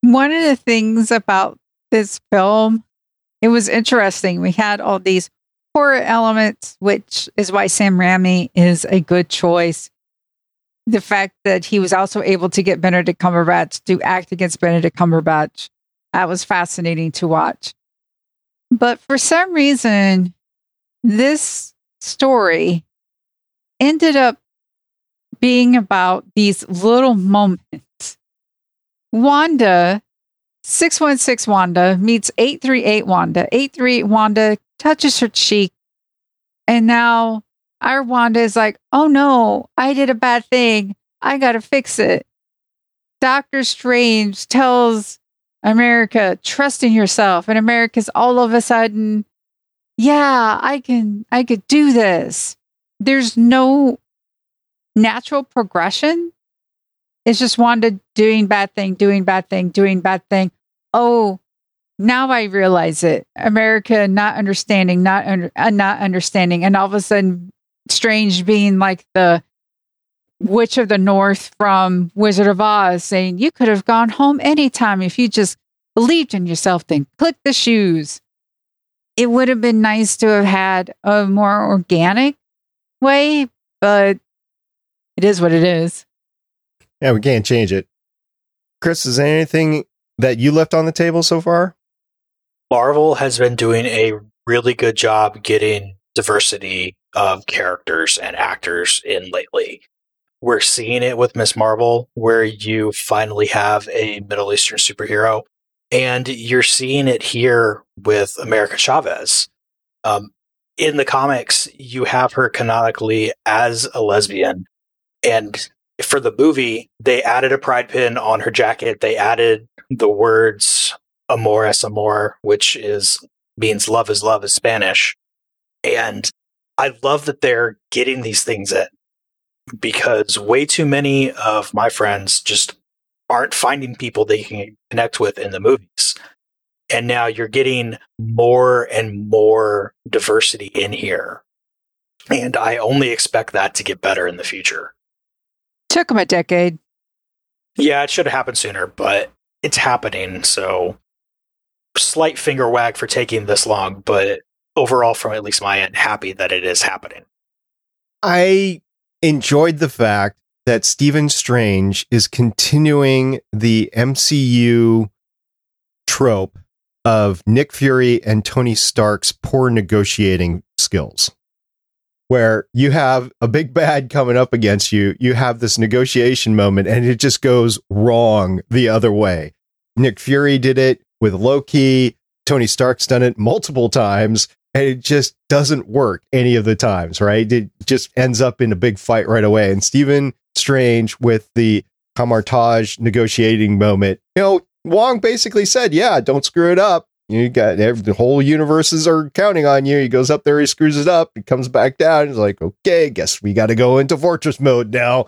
One of the things about this film, it was interesting. We had all these horror elements, which is why Sam Raimi is a good choice. The fact that he was also able to get Benedict Cumberbatch to act against Benedict Cumberbatch, that was fascinating to watch. But for some reason, this story ended up being about these little moments. Wanda 616 Wanda meets 838 Wanda. 838 Wanda touches her cheek. And now our Wanda is like, oh no, I did a bad thing. I got to fix it. Doctor Strange tells America, trust in yourself. And America's all of a sudden, yeah, I can, I could do this. There's no natural progression it's just Wanda doing bad thing, doing bad thing, doing bad thing. Oh, now I realize it. America not understanding, not uh, not understanding, and all of a sudden, Strange being like the Witch of the North from Wizard of Oz, saying you could have gone home anytime if you just believed in yourself. Then click the shoes. It would have been nice to have had a more organic way, but it is what it is. Yeah, we can't change it. Chris, is there anything that you left on the table so far? Marvel has been doing a really good job getting diversity of characters and actors in lately. We're seeing it with Miss Marvel, where you finally have a Middle Eastern superhero. And you're seeing it here with America Chavez. Um, in the comics, you have her canonically as a lesbian. And for the movie, they added a pride pin on her jacket. They added the words amor es amor, which is means love is love is Spanish. And I love that they're getting these things in because way too many of my friends just aren't finding people they can connect with in the movies. And now you're getting more and more diversity in here. And I only expect that to get better in the future. Took them a decade. Yeah, it should have happened sooner, but it's happening. So slight finger wag for taking this long, but overall, from at least my end, happy that it is happening. I enjoyed the fact that Stephen Strange is continuing the MCU trope of Nick Fury and Tony Stark's poor negotiating skills. Where you have a big bad coming up against you, you have this negotiation moment, and it just goes wrong the other way. Nick Fury did it with Loki. Tony Stark's done it multiple times, and it just doesn't work any of the times, right? It just ends up in a big fight right away. And Stephen Strange with the Kamar-Taj negotiating moment, you know, Wong basically said, "Yeah, don't screw it up. You got every, the whole universes are counting on you." He goes up there, he screws it up, he comes back down. He's like, "Okay, guess we got to go into fortress mode now."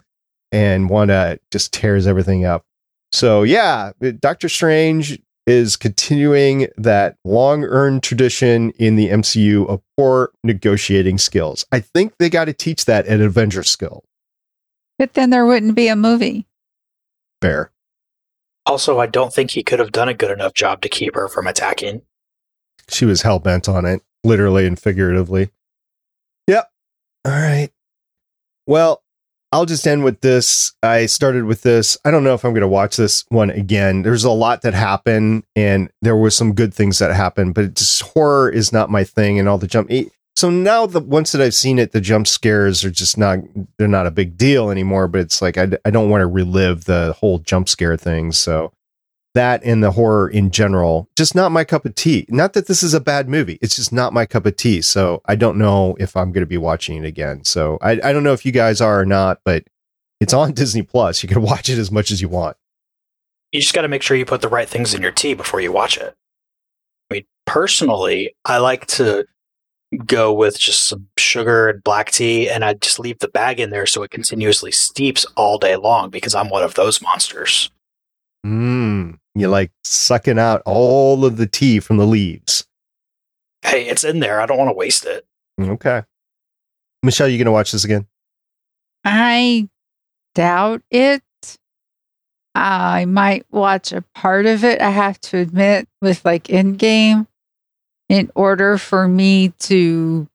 And Wanda just tears everything up. So yeah, Doctor Strange is continuing that long earned tradition in the MCU of poor negotiating skills. I think they got to teach that at Avengers skill. But then there wouldn't be a movie. Fair. Also, I don't think he could have done a good enough job to keep her from attacking. She was hell bent on it, literally and figuratively. Yep. All right. Well, I'll just end with this. I started with this. I don't know if I'm going to watch this one again. There's a lot that happened, and there were some good things that happened, but just horror is not my thing, and all the jump. So now, the once that I've seen it, the jump scares are just not. They're not a big deal anymore. But it's like I, I don't want to relive the whole jump scare thing. So that and the horror in general, just not my cup of tea. Not that this is a bad movie. It's just not my cup of tea. So I don't know if I'm going to be watching it again. So I, I don't know if you guys are or not, but it's on Disney Plus. You can watch it as much as you want. You just got to make sure you put the right things in your tea before you watch it. I mean, personally, I like to go with just some sugar and black tea, and I just leave the bag in there so it continuously steeps all day long because I'm one of those monsters. Mmm. You like sucking out all of the tea from the leaves. Hey, it's in there. I don't want to waste it. Okay. Michelle, you going to watch this again? I doubt it. I might watch a part of it, I have to admit, with like Endgame in order for me to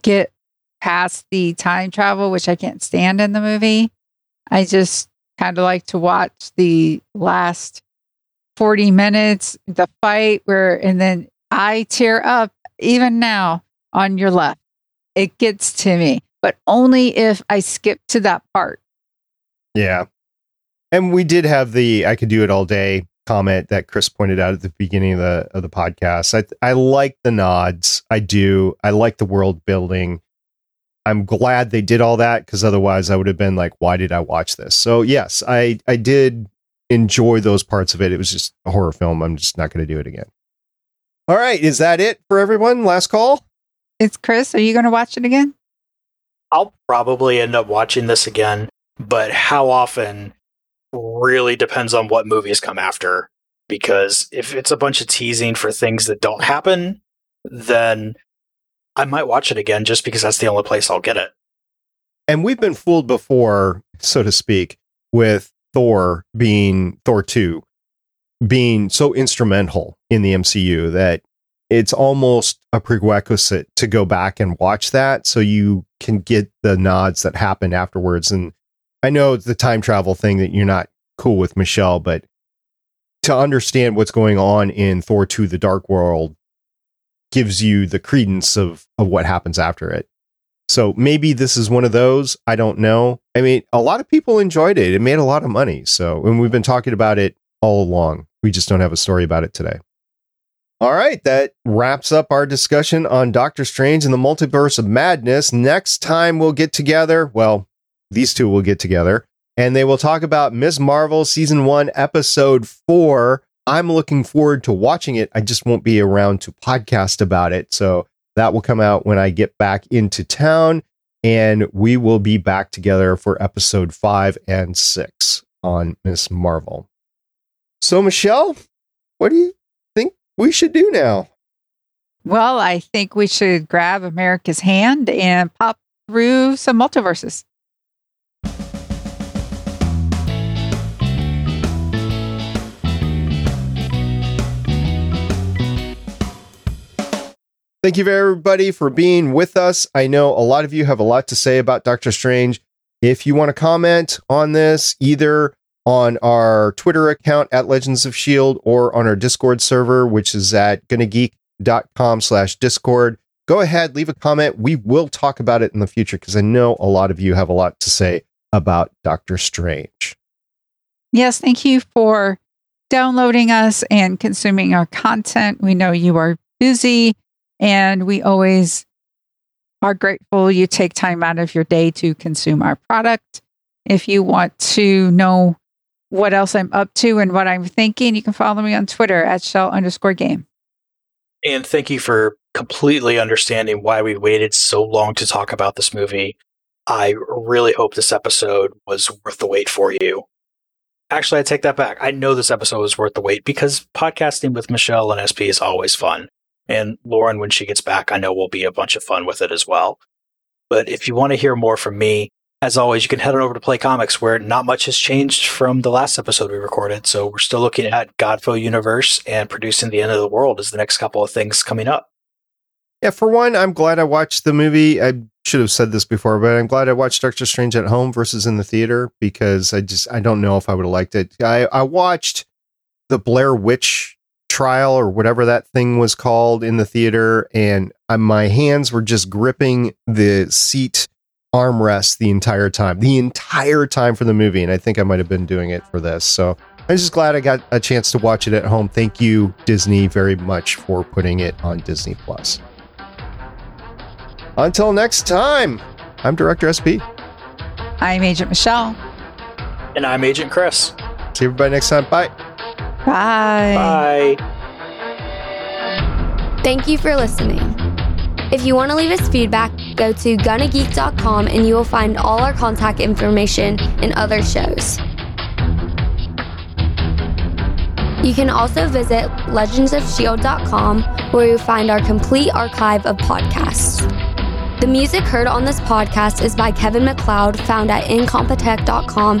get past the time travel, which I can't stand in the movie. I just kind of like to watch the last 40 minutes, the fight where, and then I tear up even now on your left. It gets to me, but only if I skip to that part. Yeah. And we did have the I could do it all day comment that Chris pointed out at the beginning of the of the podcast. I I like the nods. I do. I like the world building. I'm glad they did all that because otherwise I would have been like, why did I watch this? So yes, I I did enjoy those parts of it. It was just a horror film. I'm just not going to do it again. All right, is that it for everyone? Last call. It's Chris. Are you going to watch it again? I'll probably end up watching this again, but how often really depends on what movies come after. Because if it's a bunch of teasing for things that don't happen, then I might watch it again just because that's the only place I'll get it. And we've been fooled before, so to speak, with Thor being Thor 2 being so instrumental in the MCU that it's almost a prerequisite to go back and watch that so you can get the nods that happen afterwards. And I know it's the time travel thing that you're not cool with, Michelle, but to understand what's going on in Thor 2 The Dark World gives you the credence of, of what happens after it. So maybe this is one of those. I don't know. I mean, a lot of people enjoyed it. It made a lot of money. So, and we've been talking about it all along. We just don't have a story about it today. All right, that wraps up our discussion on Doctor Strange and the Multiverse of Madness. Next time we'll get together, well, these two will get together and they will talk about Ms. Marvel season 1 episode 4. I'm looking forward to watching it. I just won't be around to podcast about it. So that will come out when I get back into town and we will be back together for episode 5 and 6 on Ms. Marvel. So Michelle, what do you think we should do now? Well, I think we should grab America's hand and pop through some multiverses. Thank you, everybody, for being with us. I know a lot of you have a lot to say about Doctor Strange. If you want to comment on this, either on our Twitter account at Legends of Shield or on our Discord server, which is at gonnageek.com slash Discord, go ahead, leave a comment. We will talk about it in the future because I know a lot of you have a lot to say about Doctor Strange. Yes, thank you for downloading us and consuming our content. We know you are busy and we always are grateful you take time out of your day to consume our product. If you want to know what else I'm up to and what I'm thinking, you can follow me on Twitter at shell underscore game. And thank you for completely understanding why we waited so long to talk about this movie. I really hope this episode was worth the wait for you. Actually, I take that back. I know this episode was worth the wait because podcasting with Michelle and SP is always fun. And Lauren, when she gets back, I know will be a bunch of fun with it as well. But if you want to hear more from me, as always, you can head on over to Play Comics, where not much has changed from the last episode we recorded. So we're still looking at Godfell Universe and producing the end of the world as the next couple of things coming up. Yeah, for one, I'm glad I watched the movie. I should have said this before, but I'm glad I watched Doctor Strange at home versus in the theater because I just I don't know if I would have liked it. I, I watched the Blair Witch trial or whatever that thing was called in the theater, and I, my hands were just gripping the seat armrest the entire time, the entire time for the movie. And I think I might have been doing it for this. So I'm just glad I got a chance to watch it at home. Thank you, Disney, very much for putting it on Disney Plus. Until next time, I'm Director SP. I'm Agent Michelle. And I'm Agent Chris. See everybody next time. Bye. Bye. Bye. Thank you for listening. If you want to leave us feedback, go to gonnageek.com and you will find all our contact information and other shows. You can also visit legendsofshield.com where you'll find our complete archive of podcasts. The music heard on this podcast is by Kevin MacLeod, found at incompetech.com,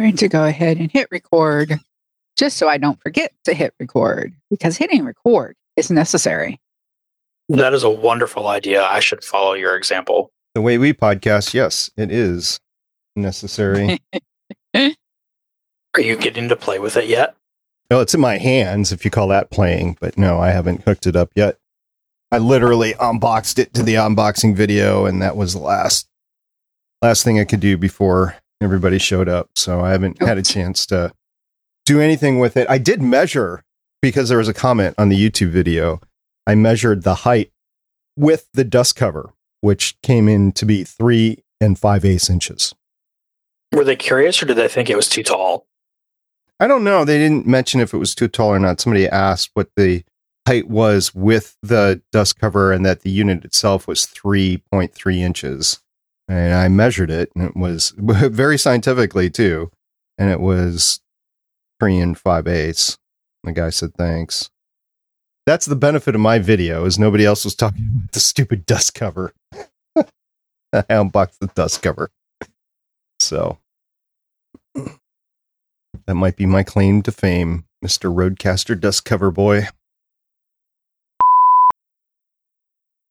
Going to go ahead and hit record just so I don't forget to hit record because hitting record is necessary. That is a wonderful idea. I should follow your example. The way we podcast, yes, it is necessary. Are you getting to play with it yet? no, it's in my hands if you call that playing, but no, I haven't hooked it up yet. I literally unboxed it to the unboxing video, and that was the last last thing I could do before everybody showed up. So I haven't oh. had a chance to do anything with it. I did measure because there was a comment on the YouTube video. I measured the height with the dust cover, which came in to be three and five eighths inches. Were they curious or did they think it was too tall? I don't know. They didn't mention if it was too tall or not. Somebody asked what the height was with the dust cover and that the unit itself was 3.3 inches. And I measured it and it was very scientifically too. And it was three and five eighths. The guy said thanks. That's the benefit of my video is nobody else was talking about the stupid dust cover. I unboxed the dust cover. So that might be my claim to fame Mr. RODECaster Dust Cover Boy.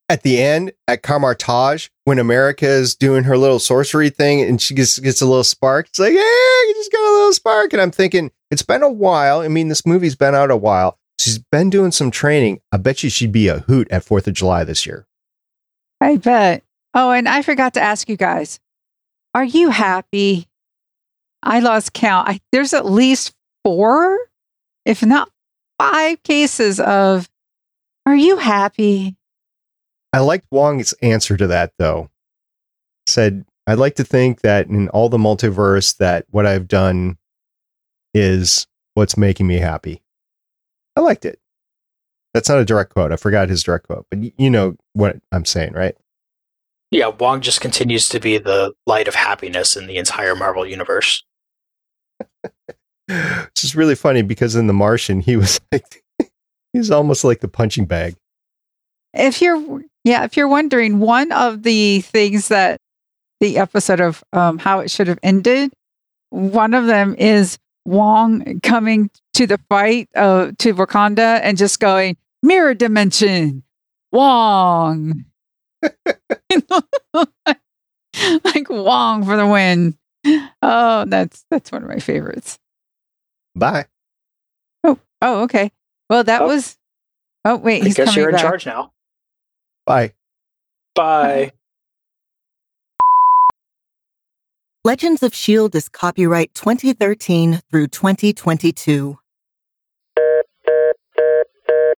At the end, at Kamar-Taj, when America is doing her little sorcery thing and she gets, gets a little spark, it's like, hey, you just got a little spark. And I'm thinking, it's been a while. I mean, this movie's been out a while. She's been doing some training. I bet you she'd be a hoot at 4th of July this year. I bet. Oh, and I forgot to ask you guys are you happy? I lost count. I, there's at least four, if not five cases of, are you happy? I liked Wong's answer to that though. Said, I'd like to think that in all the multiverse that what I've done is what's making me happy. I liked it. That's not a direct quote. I forgot his direct quote, but you know what I'm saying, right? Yeah, Wong just continues to be the light of happiness in the entire Marvel universe. Which is really funny because in The Martian, he was like, he's almost like the punching bag. If you're, yeah, if you're wondering, one of the things that the episode of um, how it should have ended, one of them is Wong coming to the fight uh, to Wakanda and just going mirror dimension, Wong, like Wong for the win. Oh, that's that's one of my favorites. Bye. Oh, oh, okay. Well, that Oh. was. Oh wait, I he's guess coming you're in back. charge now. Bye. Bye. Legends of S.H.I.E.L.D. Is copyright 2013 through 2022.